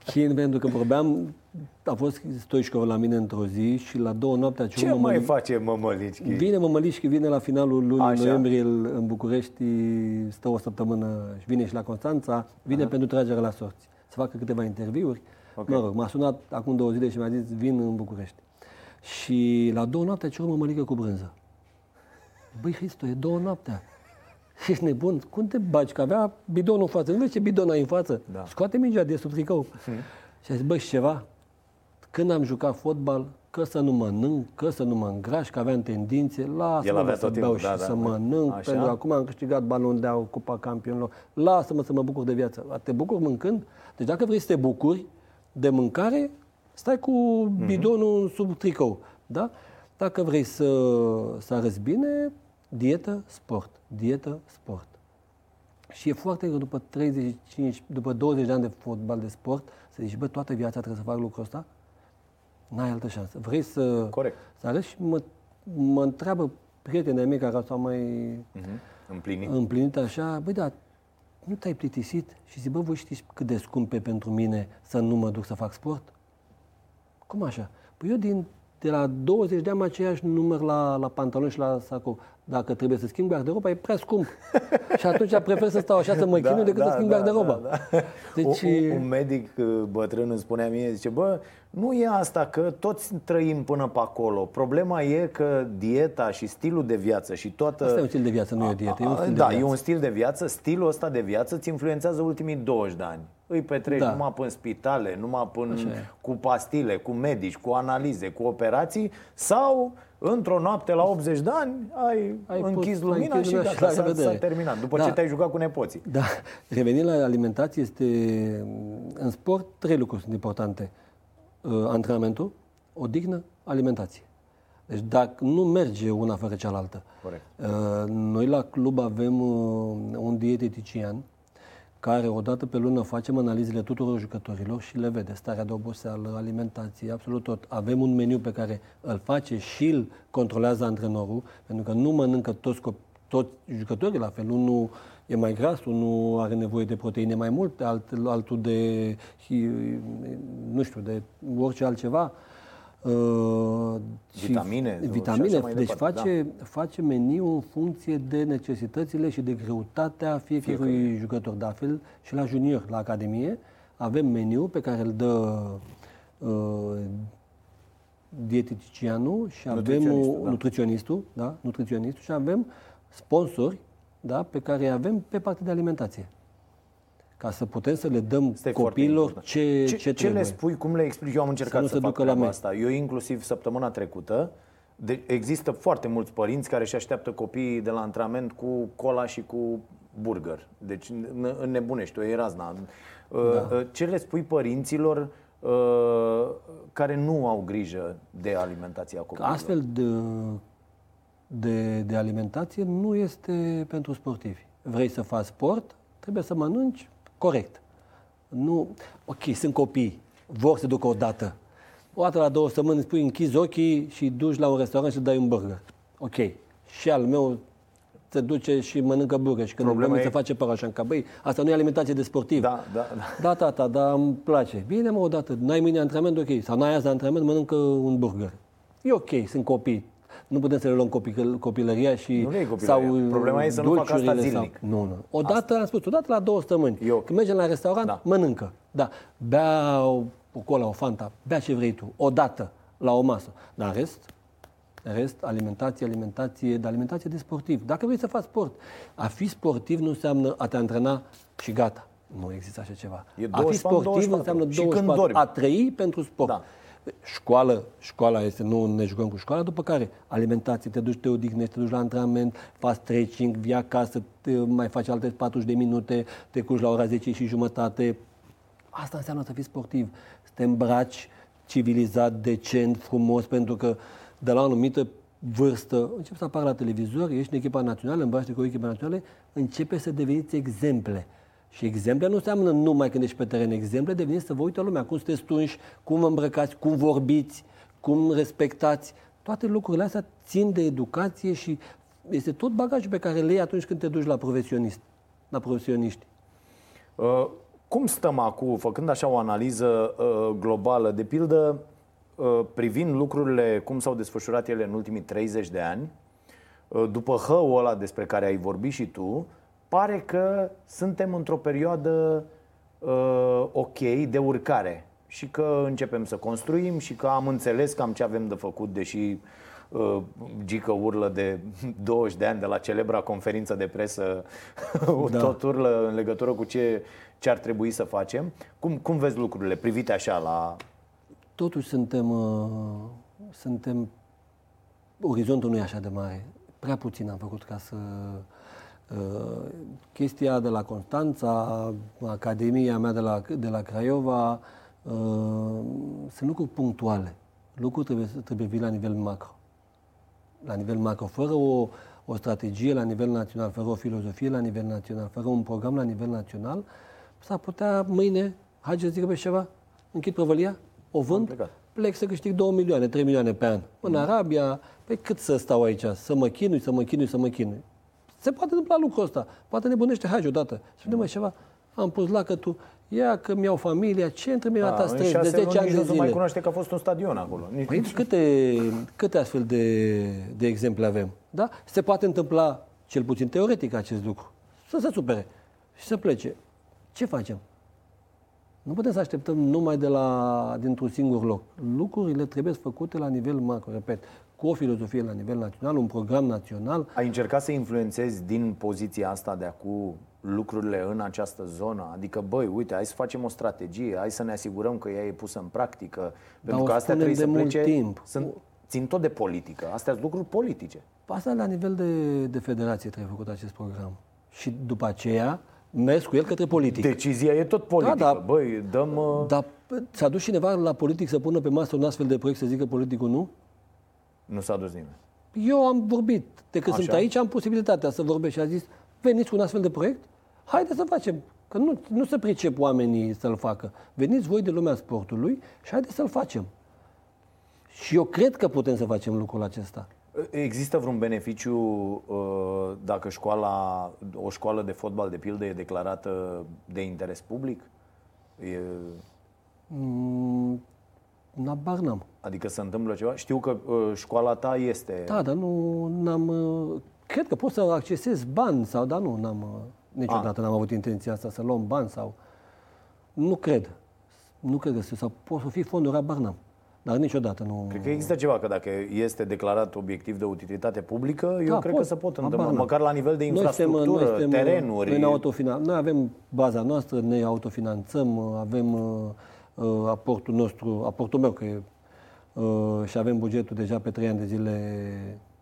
Chin, pentru că vorbeam, a fost Stoișcov la mine într-o zi și la două noapte a cerut Ce mai mămăli- face mămălici? Vine Mămălișchi, vine la finalul lunii Așa. noiembrie el în București, stă o săptămână și vine și la Constanța, vine pentru tragerea la sorți. Să facă câteva interviuri. Ok. Mă rog, m-a sunat acum două zile și mi-a zis, vin în București. Și la două noapte a cerut mămăligă cu brânză. Băi, Hristo, e două noaptea. Ești nebun? Cum te bagi? Că avea bidonul în față. Nu vezi ce bidon ai în față? Da. Scoate mingea de sub tricou. Și a zis, băi, și ceva? Când am jucat fotbal, că să nu mănânc, că să nu mă îngraș, că aveam tendințe, lasă-mă El avea să tot beau timpul, și da, să da. mănânc, Așa? pentru că acum am câștigat balon de aur, Cupa Campionilor, lasă-mă să mă bucur de viață. Te bucuri mâncând? Deci dacă vrei să te bucuri de mâncare, stai cu Mhm. bidonul sub tricou, da? Dacă vrei să, să arăți bine, dietă, sport, dietă, sport. Și e foarte greu după 35, după 20 de ani de fotbal, de sport, să zici, bă, toată viața trebuie să fac lucrul ăsta? N-ai altă șansă. Vrei să, Corect. să arăți și mă, mă întreabă prietenii mei care s-au mai Mhm. Împlinit. împlinit așa, băi, da, nu te-ai plictisit? Și zic, bă, voi știți cât de scump e pentru mine să nu mă duc să fac sport? Cum așa? Păi eu din, de la 20 de ani am aceeași număr la, la pantaloni și la sacou. Dacă trebuie să schimb garderoba, e prea scump. și atunci prefer să stau așa să mă chinui decât să schimb garderoba. Da, da. Deci, un, un medic uh, bătrân îmi spunea mie, zice, bă, nu e asta că toți trăim până pe acolo. Problema e că dieta și stilul de viață și toată... Asta e un stil de viață, nu e o dietă, e un A, stil de da, viață. e un stil de viață. Stilul ăsta de viață îți influențează ultimii 20 de ani. Îi petreci Da. numai până în spitale, numai până Așa e. cu pastile, cu medici, cu analize, cu operații sau într-o noapte la 80 de ani ai, Ai ai pus- închis ai lumina închis și lumina și gata, la s-a, revedere. s-a terminat. După Da. ce te-ai jucat cu nepoții. Da, revenind la alimentație, este în sport trei lucruri sunt importante. Uh, Antrenamentul, odihnă, alimentație. Deci dacă nu merge una fără cealaltă. Corect. Uh, Noi la club avem uh, un dietetician care odată pe lună facem analizele tuturor jucătorilor și le vede starea de oboseală, alimentație, absolut tot. Avem un meniu pe care îl face și îl controlează antrenorul, pentru că nu mănâncă toți, cop- toți jucătorii la fel. Unul e mai gras, unul are nevoie de proteine mai mult, alt, altul de, hi- nu știu, de orice altceva. Uh, și Vitamine, și Vitamine, așa mai deci departe, face, face meniu în funcție de necesitățile și de greutatea fiecărui jucător. De altfel și la junior, la academie, avem meniu pe care îl dă uh, dieteticianul și avem Nutriționistul, uh, da. nutriționistul, da, nutriționistul și avem sponsori, da, pe care îi avem pe partea de alimentație. Ca să putem să le dăm Asta e foarte copiilor important. ce, ce, ce, ce trebuie. le spui, cum le explici? Eu am încercat nu să, se fac ducă la treaba mei. asta. Eu inclusiv săptămâna trecută, de, există foarte mulți părinți care își așteaptă copiii de la antrenament cu cola și cu burger. Deci n- înnebunești, o e razna. Da. Uh, Ce le spui părinților uh, care nu au grijă de alimentația Că copiilor? astfel de, de, de alimentație nu este pentru sportivi. Vrei să faci sport, trebuie să mănânci corect. Nu, ok, sunt copii, vor să ducă o dată. O dată la două săptămâni îți pui închizi ochii și duci la un restaurant și dai un burger. Ok. Și al meu se duce și mănâncă burger și când Problema Problema e- se face parașan ca băi, asta nu e alimentație de sportiv. Da, da, da. Da, tata, dar îmi place. Bine, mă, odată, n-ai mâine antrenament, ok. Sau n-ai azi antrenament, mănâncă un burger. E ok, sunt copii. Nu putem să le luăm copii, copilăria și... Nu le iei copilăria. Sau Problema e să nu facă asta dulciurile zilnic. Sau... Nu, nu. Odată, am spus, odată la două săptămâni. E ok. Când mergem la restaurant, Da. mănâncă. Da. Bea o, o cola, o fanta, bea ce vrei tu. Odată, la o masă. Dar în rest, în rest, alimentație, alimentație, de alimentație de sportiv. Dacă vrei să faci sport, a fi sportiv nu înseamnă a te antrena și gata. Nu există așa ceva. E a fi 24, sportiv 24. înseamnă Și când 24. dormi. A trăi pentru sport. Da. Școală, școala este, nu ne jucăm cu școala, după care alimentație, te duci, te odihnești, te duci la antrenament, faci stretching, vii acasă, te mai faci alte 40 de minute, te culci la ora 10 și jumătate. Asta înseamnă să fii sportiv, să te îmbraci civilizat, decent, frumos, pentru că de la o anumită vârstă începi să apar la televizor, ești în echipa națională, îmbraci cu echipa națională, începe să deveniți exemple. Și exemple nu înseamnă numai când ești pe teren. Exemple deveniți să vă uite lumea cum sunteți tunși, cum vă îmbrăcați, cum vorbiți, cum respectați. Toate lucrurile astea țin de educație și este tot bagajul pe care le iei atunci când te duci la profesionist, la profesioniști. Uh, cum stăm acum, făcând așa o analiză uh, globală, de pildă, uh, privind lucrurile, cum s-au desfășurat ele în ultimii 30 de ani, uh, după hăul ăla despre care ai vorbit și tu, pare că suntem într-o perioadă uh, ok de urcare și că începem să construim și că am înțeles cam ce avem de făcut, deși uh, Gică urlă de 20 de ani de la celebra conferință de presă, da. tot urlă în legătură cu ce, ce ar trebui să facem. Cum, cum vezi lucrurile privite așa la... Totuși suntem, uh, suntem, orizontul nu e așa de mare. Prea puțin am făcut ca să Uh, chestia de la Constanța, Academia mea de la, de la Craiova, uh, sunt lucruri punctuale. Lucruri trebuie, trebuie vii la nivel macro. La nivel macro, fără o, o strategie la nivel național, fără o filozofie la nivel național, fără un program la nivel național, s-ar putea mâine, hai să zic pe ceva, închid prăvălia, o vând, plec să câștig 2 milioane, 3 milioane pe an. În Arabia, pe cât să stau aici? Să mă chinui, să mă chinui, să mă chinui. Se poate întâmpla lucrul ăsta. Poate nebunește hai odată. Spune mai ceva. Am pus lacătul, ia că mi-au familia, ce între mine ta stres de 10 ani de zile. nu mai cunoaște că a fost un stadion acolo. Nici... Păi câte, câte astfel de, de exemple avem? Da? Se poate întâmpla, cel puțin teoretic, acest lucru. Să se supere și să plece. Ce facem? Nu putem să așteptăm numai de la, dintr-un singur loc. Lucrurile trebuie făcute la nivel macro, repet cu o filozofie la nivel național, un program național. Ai încercat să influențezi din poziția asta de acum lucrurile în această zonă? Adică, băi, uite, hai să facem o strategie, hai să ne asigurăm că ea e pusă în practică. Pentru că astea trebuie de să mult plece, timp. Sunt, țin tot de politică. Astea sunt lucruri politice. Asta la nivel de, de federație trebuie făcut acest program. Și după aceea, mers cu el către politic. Decizia e tot politică. Da, da, Băi, dăm... Uh, dar s-a dus cineva la politic să pună pe masă un astfel de proiect să zică politicul nu? Nu s-a dus nimeni. Eu am vorbit. De când Așa. sunt aici, am posibilitatea să vorbesc și a zis, veniți cu un astfel de proiect? Haideți să facem. Că nu, nu se pricep oamenii să-l facă. Veniți voi de lumea sportului și haideți să-l facem. Și eu cred că putem să facem lucrul acesta. Există vreun beneficiu uh, dacă școala, o școală de fotbal, de pildă, e declarată de interes public? E... Mm, Nabar n-am. Adică se întâmplă ceva? Știu că uh, școala ta este... Da, dar nu n-am... Uh, cred că pot să accesez bani sau, dar nu, n-am... Uh, niciodată A. n-am avut intenția asta să luăm bani sau... Nu cred. Nu cred că se... Sau pot să fie fonduri, abar n-am. Dar niciodată nu... Cred că există ceva, că dacă este declarat obiectiv de utilitate publică, eu da, cred pot. că se pot întâmpla, măcar la nivel de infrastructură, noi suntem, noi suntem, terenuri... Noi, ne autofinan... noi avem baza noastră, ne autofinanțăm, avem uh, aportul nostru, aportul meu, că e, uh, și avem bugetul deja pe trei ani de zile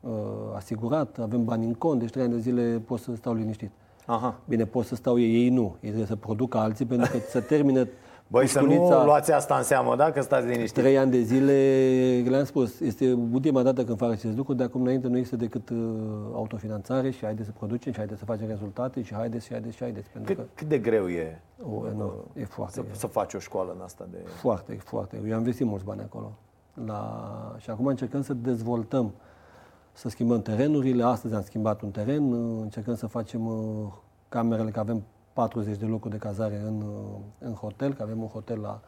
uh, asigurat, avem bani în cont, deci trei ani de zile pot să stau liniștit. Aha. Bine, pot să stau ei, ei nu. Ei trebuie să producă alții pentru că să termină Băi, să nu luați asta în seamă, da? Că stați liniștit. Trei ani de zile, le-am spus, este ultima dată când fac acest lucru, de acum înainte nu este decât uh, autofinanțare și haideți să producem și haideți să facem rezultate și haideți și haideți și haideți. Pentru cât, că, cât de greu e, o, nu, e foarte să, să faci o școală în asta? De... Foarte, foarte. Eu am investit mulți bani acolo. La... Și acum încercăm să dezvoltăm, să schimbăm terenurile. Astăzi am schimbat un teren, încercăm să facem uh, camerele, că avem 40 de locuri de cazare în, în hotel, că avem un hotel la...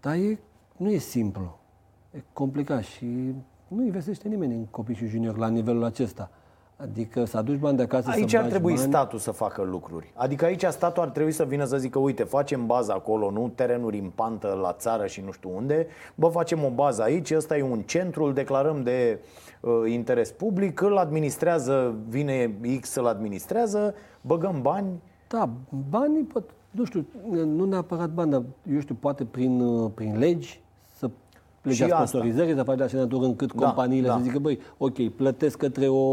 Dar e, nu e simplu. E complicat și nu investește nimeni în copii și juniori la nivelul acesta. Adică să aduci bani de acasă Aici să ar trebui bani. statul să facă lucruri. Adică aici statul ar trebui să vină să zică, uite, facem bază acolo, nu terenuri în pantă la țară și nu știu unde. Bă, facem o bază aici, ăsta e un centru, îl declarăm de uh, interes public, îl administrează, vine X să-l administrează, băgăm bani da, banii, Nu știu, nu neapărat bani, dar eu știu, poate prin, uh, prin legi să legea Și asta. sponsorizării, să faci de așa natură încât Da, companiile da. să zică, băi, ok, plătesc către o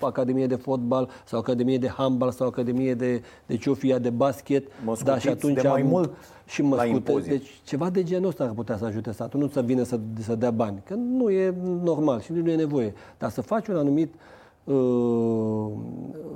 academie de fotbal sau academie de handbal sau academie de, de ce o fie ea de basket. Mă da, și scutiți atunci de mai am- mult și mă la scute. impozit. Deci ceva de genul ăsta ar putea să ajute statul, nu să vină să, să dea bani, că nu e normal și nu e nevoie. Dar să faci un anumit uh,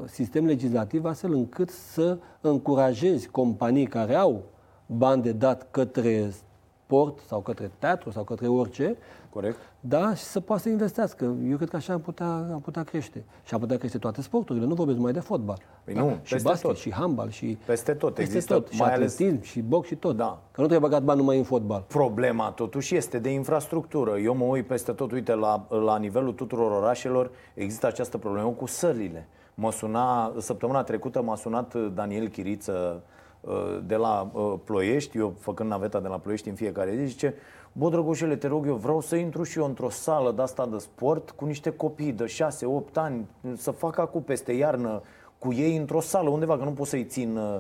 sistem legislativ astfel încât să încurajezi companii care au bani de dat către sport sau către teatru sau către orice, Corect? da, și să poată să investească. Eu cred că așa am putea, am putea crește. Și am putea crește toate sporturile. Nu vorbesc numai de fotbal. Păi da? nu, și peste basket, tot. și handbal, și Peste tot peste există, tot. Și mai ales- atletism, și box, și tot. Da. Că nu trebuie băgat bani numai în fotbal. Problema totuși este de infrastructură. Eu mă uit peste tot, uite, la, la nivelul tuturor orașelor există această problemă cu sălile. Mă suna, săptămâna trecută m-a sunat Daniel Chiriță uh, de la uh, Ploiești, eu făcând naveta de la Ploiești în fiecare zi, zice, Bă, Drăgușele, te rog eu, vreau să intru și eu într-o sală de asta de sport cu niște copii de 6-8 ani, să fac acum peste iarnă cu ei într-o sală undeva, că nu pot să-i țin uh,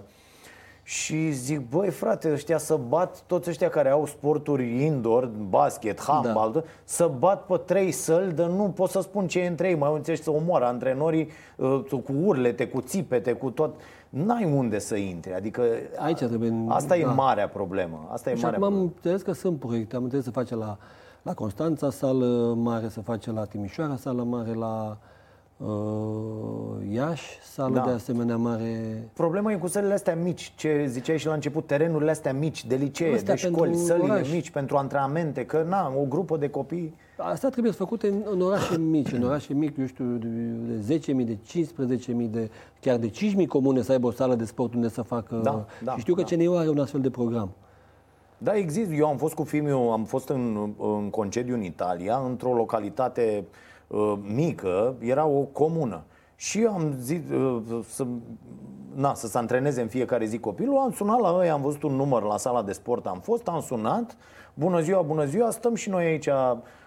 și zic, băi frate, ăștia să bat toți ăștia care au sporturi indoor, basket, handbal, da. să bat pe trei săli, de nu pot să spun ce e între ei, mai înțelegi să omoară antrenorii uh, cu urlete, cu țipete, cu tot. N-ai unde să intri, adică Aici trebuie- asta e da. marea problemă. Asta e Și marea acum am problemă. înțeles că sunt proiecte. Am înțeles să face la, la Constanța sală mare, să face la Timișoara sală mare, la uh, Iași sală Da. de asemenea mare. Problema e cu sălile astea mici, ce ziceai și la început, terenurile astea mici, de licee, Astea de școli, pentru sălile oraș. mici pentru antrenamente, că na, o grupă de copii Asta trebuie să făcute în, în orașe mici, în orașe mici, eu știu, de 10.000, de 15.000, de, chiar de 5.000 comune să aibă o sală de sport unde să facă... Da, da, și știu că da. CNU are un astfel de program. Da, există. Eu am fost cu fiul, am fost în, în concediu în Italia, într-o localitate uh, mică, era o comună. Și eu am zis uh, să, na, să se antreneze în fiecare zi copilul, am sunat la ei, am văzut un număr la sala de sport, am fost, am sunat, bună ziua, bună ziua, stăm și noi aici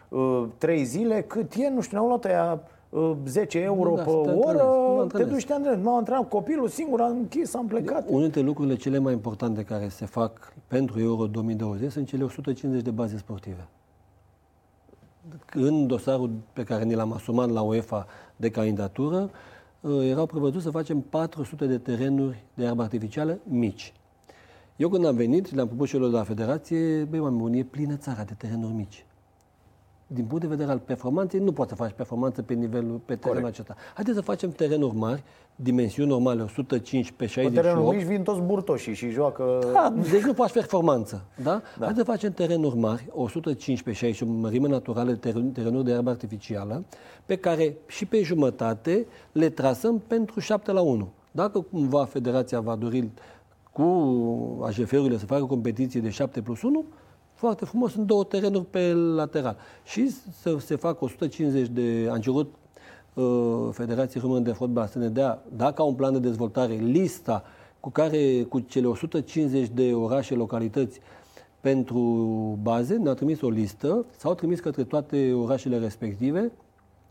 uh, trei zile, cât e, nu știu, ne-au luat aia uh, 10 euro Da, pe să te antrenezi, mă oră, te antrenez. duci, te antrenezi. M-am antrenat copilul singur, am închis, am plecat. Unul dintre lucrurile cele mai importante care se fac pentru Euro 2020 sunt cele 150 de baze sportive. În dosarul pe care ni l-am asumat la UEFA de candidatură, uh, erau prevăzut să facem 400 de terenuri de iarbă artificială mici. Eu când am venit, le-am propus celor de la Federație, băi, oameni buni, e plină țara de terenuri mici. Din punct de vedere al performanței, nu poți să faci performanță pe nivelul, pe terenul acesta. Haideți să facem terenuri mari, dimensiuni normale, 115 pe Pe 68. terenul mici vin toți burtoșii și joacă... Da, deci nu faci performanță. Da? da. Haideți să facem terenuri mari, 115 și o mărime naturală, teren- terenuri de iarbă artificială, pe care și pe jumătate le trasăm pentru 7 la 1. Dacă cumva federația va dori cu AJF-urile să facă competiție de 7 plus 1, foarte frumos, sunt două terenuri pe lateral. Și să se facă 150 de... Am cerut uh, Federației Română de Fotbal să ne dea, dacă au un plan de dezvoltare, lista cu care, cu cele 150 de orașe, localități pentru baze, ne-au trimis o listă, s-au trimis către toate orașele respective.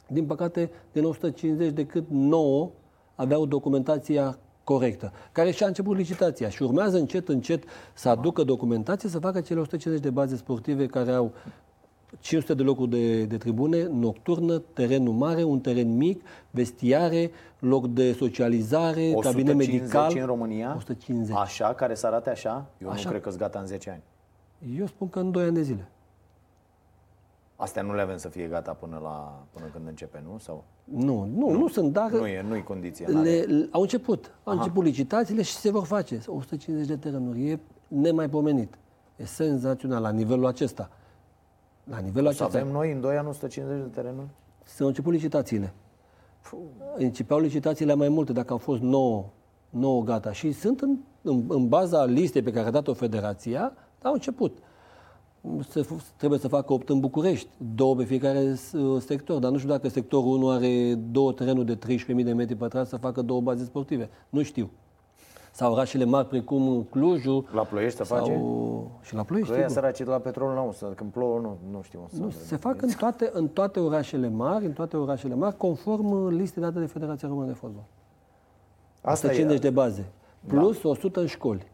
Din păcate, din 150, decât 9 aveau documentația corectă, care și-a început licitația și urmează încet, încet să aducă documentație, să facă cele 150 de baze sportive care au 500 de locuri de, de tribune, nocturnă, terenul mare, un teren mic, vestiare, loc de socializare, cabinet 150 medical. în România? 150. Așa, care să arate așa? Eu Așa. nu cred că-s gata în 10 ani. Eu spun că în 2 ani de zile. Astea nu le avem să fie gata până, la, până când începe, nu? Sau Nu, nu, nu, nu sunt, dar nu e, nu-i condiție. le, n-are. le, au început. Au început licitațiile și se vor face. 150 de terenuri. E nemaipomenit. E senzațional la nivelul acesta. La nivelul Să acesta. avem noi în 2 ani 150 de terenuri? S-au început licitațiile. Începeau licitațiile mai multe, dacă au fost 9, 9 gata. Și sunt în, în, în baza listei pe care a dat-o federația, au început. Se, f- trebuie să facă 8 în București, două pe fiecare s- sector, dar nu știu dacă sectorul 1 are două terenuri de 13.000 de metri pătrați să facă două baze sportive. Nu știu. Sau orașele mari precum Clujul. La Ploiești se face? Sau... Și la Ploiești, Că ăia sigur. săracii de la petrol nu, să- când plouă nu, nu știu. Să Nu, se fac în toate, în toate orașele mari, în toate orașele mari, conform uh, listei date de Federația Română de Fotbal. Asta 150 e, de baze. Plus 100 în școli.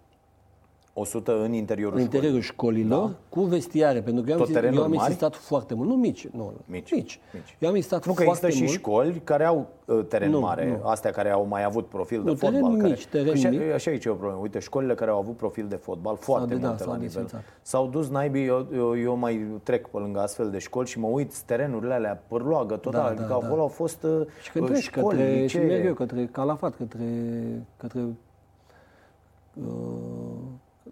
100 în interiorul în interiorul școlilor, da. cu vestiare, pentru că eu am, Tot zis, eu am terenuri mari? insistat foarte mult. Nu mici, nu, Mici, mici. mici. Eu am insistat Nu că foarte există și mult. școli care au uh, teren Nu, mare, nu. astea care au mai avut profil de Nu, teren fotbal. care... mici, teren Așa, mic. așa aici e o problemă. Uite, școlile care au avut profil de fotbal foarte de- da, multe s-au la nivel. desfințat. S-au dus naibii, eu, eu, eu mai trec pe lângă astfel de școli și mă uit terenurile alea părloagă total. Da, adică da, acolo da. au fost uh, Și când treci școli, către, și licee. merg eu către Calafat, către, către uh,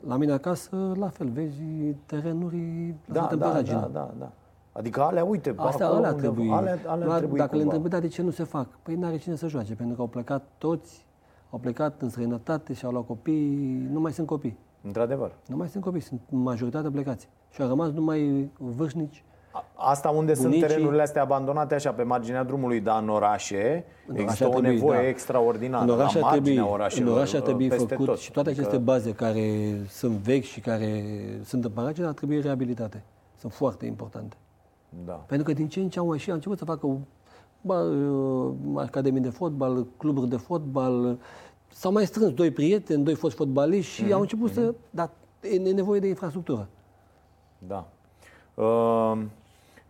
la mine acasă, la fel, vezi terenuri la Da, da, temperatură. da, da, da. Adică alea, uite, Astea, acolo alea unde, trebuie. Alea, alea La- trebuie dacă le cumva. întrebi, da, de ce nu se fac? Păi n-are cine să joace, pentru că au plecat toți, au plecat în străinătate și au luat copii, nu mai sunt copii. Într-adevăr. Nu mai sunt copii, sunt majoritatea plecați. Și au rămas numai vârstnici. A- Asta unde sunt Bunicii- terenurile astea abandonate așa pe marginea drumului, dar în orașe În există orașe ar o trebui, nevoie da. extraordinară. În oraș la ar trebui, marginea în orașelor, oraș ar trebui peste făcut tot. și toate Adică- aceste baze care sunt vechi și care sunt în margine ar trebui reabilitate. Sunt foarte importante. Da. Pentru că din ce în ce au mai și au început să facă ba, uh, academii de fotbal, cluburi de fotbal. S-au mai strâns doi prieteni, doi foști fotbaliști și au început să... Dar e nevoie de infrastructură. Da. Uh,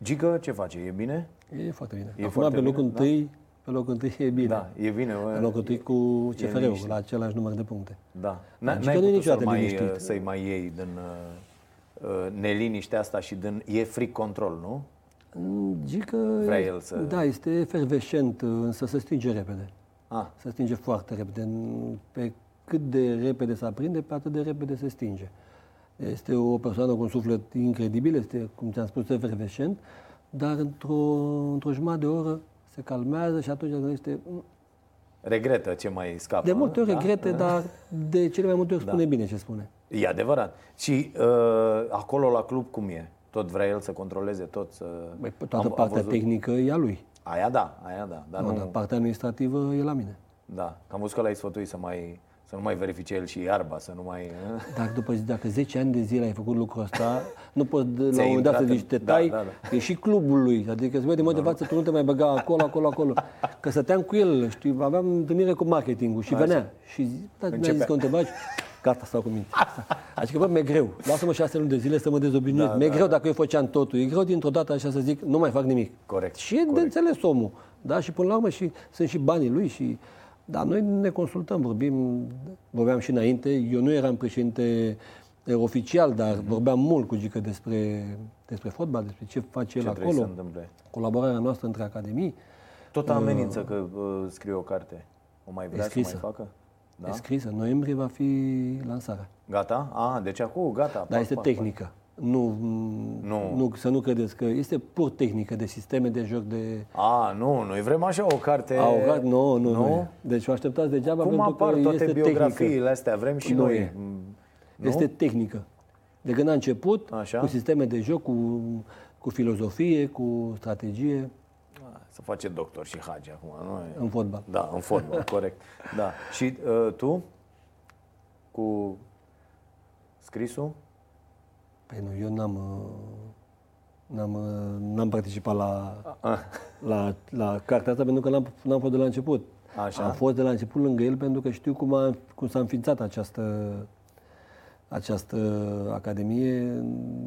Gică, ce face? E bine? E foarte bine. E Acum, foarte pe locul bine, da. întâi, pe locul întâi e bine. Da, e bine. Pe locul întâi cu CFR-ul, liniște. la același număr de puncte. Da. N- Gică N-ai nu e putut să niciodată mai, liniștit. să-i mai iei din uh, uh, neliniștea asta și din... E fric control, nu? Gică, Vrea el să- da, este efervescent, însă se stinge repede. Ah, Se stinge foarte repede. Pe cât de repede se aprinde, pe atât de repede se stinge. Este o persoană cu un suflet incredibil, este, cum ți-am spus, efervescent, dar într-o, într-o jumătate de oră se calmează și atunci gândește, "Mm, regretă ce mai scapă. de multe ori da? regrete, dar de cele mai multe ori spune bine ce spune. E adevărat. Și uh, acolo la club cum e? Tot vrea el să controleze tot? Să... Băi, toată partea tehnică e a lui. Aia da, aia da. Dar Nu, nu, dar partea administrativă e la mine. Da, că am văzut că l-ai sfătuit să, mai, să nu mai verifice el și iarba, să nu mai... uh, Dar după, dacă 10 ani de zile ai făcut lucrul ăsta, nu poți de, la un Ți-ai moment dat să intrat zici, în- te da, tai, da, e și clubul lui. Adică să vede, mă, de față, tu nu te mai băga acolo, acolo, acolo. Că stăteam cu el, știi, aveam întâlnire cu marketingul și venea. Și zi, da, mi-a zis Începea. că o întrebai, gata, stau cu minte. Adică, bă, mi-e greu. Lasă-mă șase luni de zile să mă dezobinuiesc. Da, mi-e da, greu dacă eu făceam totul. E greu dintr-o dată așa să zic, nu mai fac nimic. Corect, Și e de înțeles omul. Da? Și până la urmă și, sunt și banii lui și... Dar noi ne consultăm, vorbim, vorbeam și înainte, eu nu eram președinte eh, oficial, dar Mhm. vorbeam mult cu Gică despre, despre fotbal, despre ce face el Ce trebuie să acolo, întâmple? colaborarea noastră între academii, Tot amenință că uh, scrie o carte. O mai vrea să scrisă. mai facă? da? Da? e scrisă. În noiembrie va fi lansarea. Gata? A, deci acum gata. Dar pac, este pac, tehnică. Nu, Nu. nu, să nu credeți că este pur tehnică de sisteme de joc de... pac. A, nu, noi vrem așa o carte... Au, nu, nu, nu? nu. Deci o așteptați degeaba Cum pentru apar că toate este biografiile tehnică. astea? Vrem și Nu noi. e. Mm, Nu? Este tehnică. De când a început, Așa. cu sisteme de joc, cu, cu filozofie, cu strategie A, Să face doctor și hagi acum, nu e? în fotbal. Da, în fotbal, corect. Da. Și uh, tu? Cu scrisul? Păi nu, eu n-am, uh, n-am, uh, n-am participat la, la, la cartea asta pentru că n-am, n-am fost de la început. Așa. Am fost de la început lângă el pentru că știu cum, a, cum s-a înființat această, această academie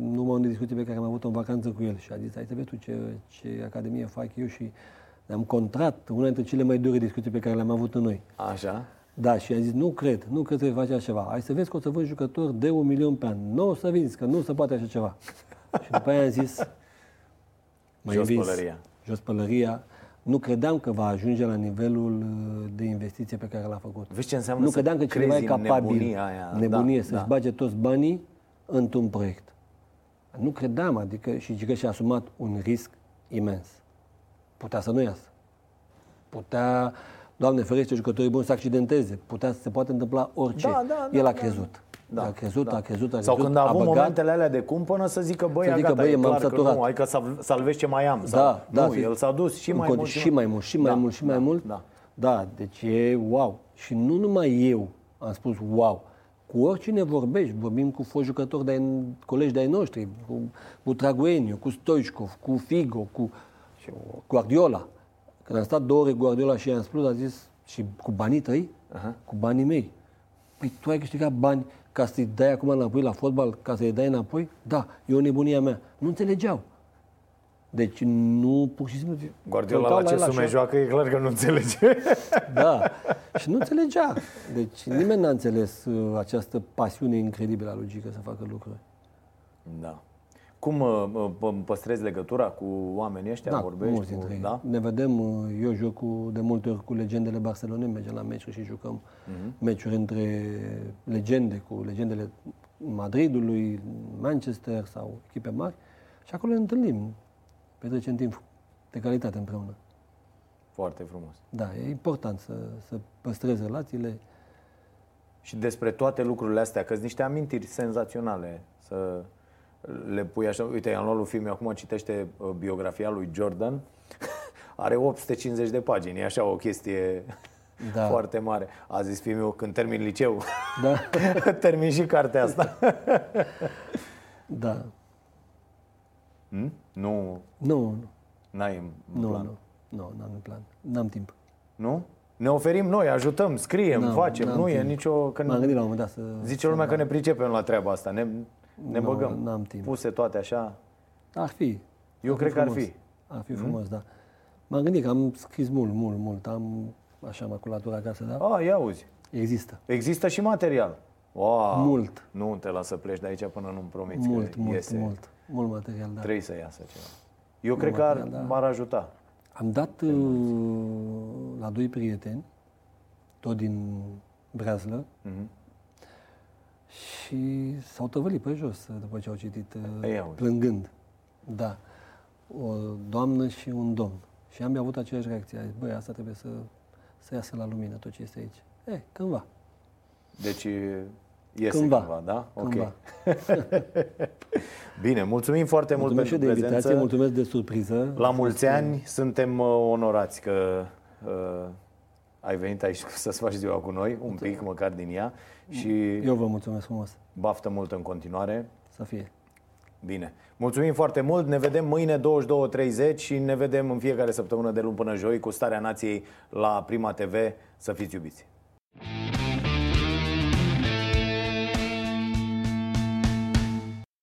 în urma unei discuții pe care am avut-o în vacanță cu el și a zis, hai să vezi tu ce, ce academie fac eu și am contrat una dintre cele mai dure discuții pe care le-am avut în noi. Așa. Da, și a zis, nu cred, nu cred că vei face așa ceva. Hai să vezi că o să vând jucători de un milion pe an. Nu o să vinzi, că nu se poate așa ceva. și după aia am zis, mai Jos învins. pălăria. Jos pălăria. Nu credeam că va ajunge la nivelul uh, de investiție pe care l-a făcut. Vezi ce înseamnă nu să credeam că cineva e crezi în capabil, nebunia aia. nebunie Da, să-și da. bage toți banii într-un proiect. Nu credeam, adică și că și-a asumat un risc imens. Putea să nu iasă. Putea, Doamne ferește, jucătorii buni să accidenteze. Putea să se poate întâmpla orice. Da, da, El da, a da. crezut. Da, a crezut, da. a crezut, a crezut. Sau când a avut băgat. momentele alea de cumpănă să zică, băi, Să zică, gata, băi, e m-am clar că săturat. nu, hai că salv- salvezi ce mai am. Sau, Da, da. nu, să- el s-a dus și în mai cont- mult. Și mai mult, și mai Da, mult, și da, mai mult. Da. Da, deci e wow. Și nu numai eu am spus wow. Cu oricine vorbești, vorbim cu foști jucători de colegi de-ai noștri, cu Butragueniu, cu Stoichkov, cu Figo, cu și Guardiola. Când am stat două ore cu Guardiola și i-am spus, a zis, și cu banii tăi, Aha. cu banii mei. Păi tu ai câștigat bani ca să-i dai acum înapoi la fotbal, ca să-i dai înapoi? Da, e o nebunie a mea. Nu înțelegeau. Deci nu, pur și simplu... Guardiola la ce sume joacă, e clar că nu înțelege. Da, și nu înțelegea. Deci nimeni n-a înțeles uh, această pasiune incredibilă a lui Gică să facă lucruri. Da. Cum uh, uh, păstrezi legătura cu oamenii ăștia? Da, vorbești mulți dintre cu... ei. Da? Ne vedem, uh, eu joc cu, de multe ori cu legendele Barcelonei, mergem la meciuri și jucăm Mhm. meciuri între legende, cu legendele Madridului, Manchester sau echipe mari și acolo ne întâlnim, petrecem timp de calitate împreună. Foarte frumos. Da, e important să, să păstrezi relațiile. Și despre toate lucrurile astea, că sunt niște amintiri senzaționale să le pui așa. Uite, am luat lui film, acum citește uh, biografia lui Jordan. Are 850 de pagini, e așa o chestie Da. foarte mare. A zis filmul, când termin liceu, Da, termin și cartea asta. da. Hmm? Nu, Nu, nu, n-ai în nu, plan. nu, nu, n-am în plan, n-am timp. Nu? Ne oferim noi, ajutăm, scriem, N-am- facem. n-am Nu e timp. nicio... Că M-am gândit la un moment dat să... Zice lumea că ne pricepem la treaba asta. Ne, ne Nu, băgăm. n-am timp. Puse toate așa. Ar fi. Eu Ar cred că ar frumos. fi. Ar fi frumos, da. M-am gândit că am scris mult, mult, mult. Am așa maculatură acasă, da? A, ia uzi. Există. Există și material. Wow. Mult. Nu te las să pleci de aici până nu-mi promiți Mult, că mult, iese. mult. Mult material, da. Trebuie să iasă ceva. Eu cred că ar, material, da. m-ar ajuta. Am dat uh, la doi prieteni, tot din Breazlă, Mhm. Și s-au tăvălit pe jos uh, după ce au citit, uh, Ia uite. plângând. Da. O doamnă și un domn. Și am avut aceeași reacție. Am zis, băi, asta trebuie să, să iasă la lumină tot ce este aici. E, cândva. Deci iese Cândva. cândva, da? Cândva. Bine, mulțumim foarte Mulțumesc și mult de pentru invitație, prezență. mulțumesc de surpriză. La mulți ani suntem uh, onorați că uh, ai venit aici să-ți faci ziua cu noi, un pic măcar din ea și Eu vă mulțumesc frumos. baftă mult în continuare. Să fie. Bine. Mulțumim foarte mult. Ne vedem mâine 22.30 și ne vedem în fiecare săptămână de luni până joi cu Starea Nației la Prima TV. Să fiți iubiți!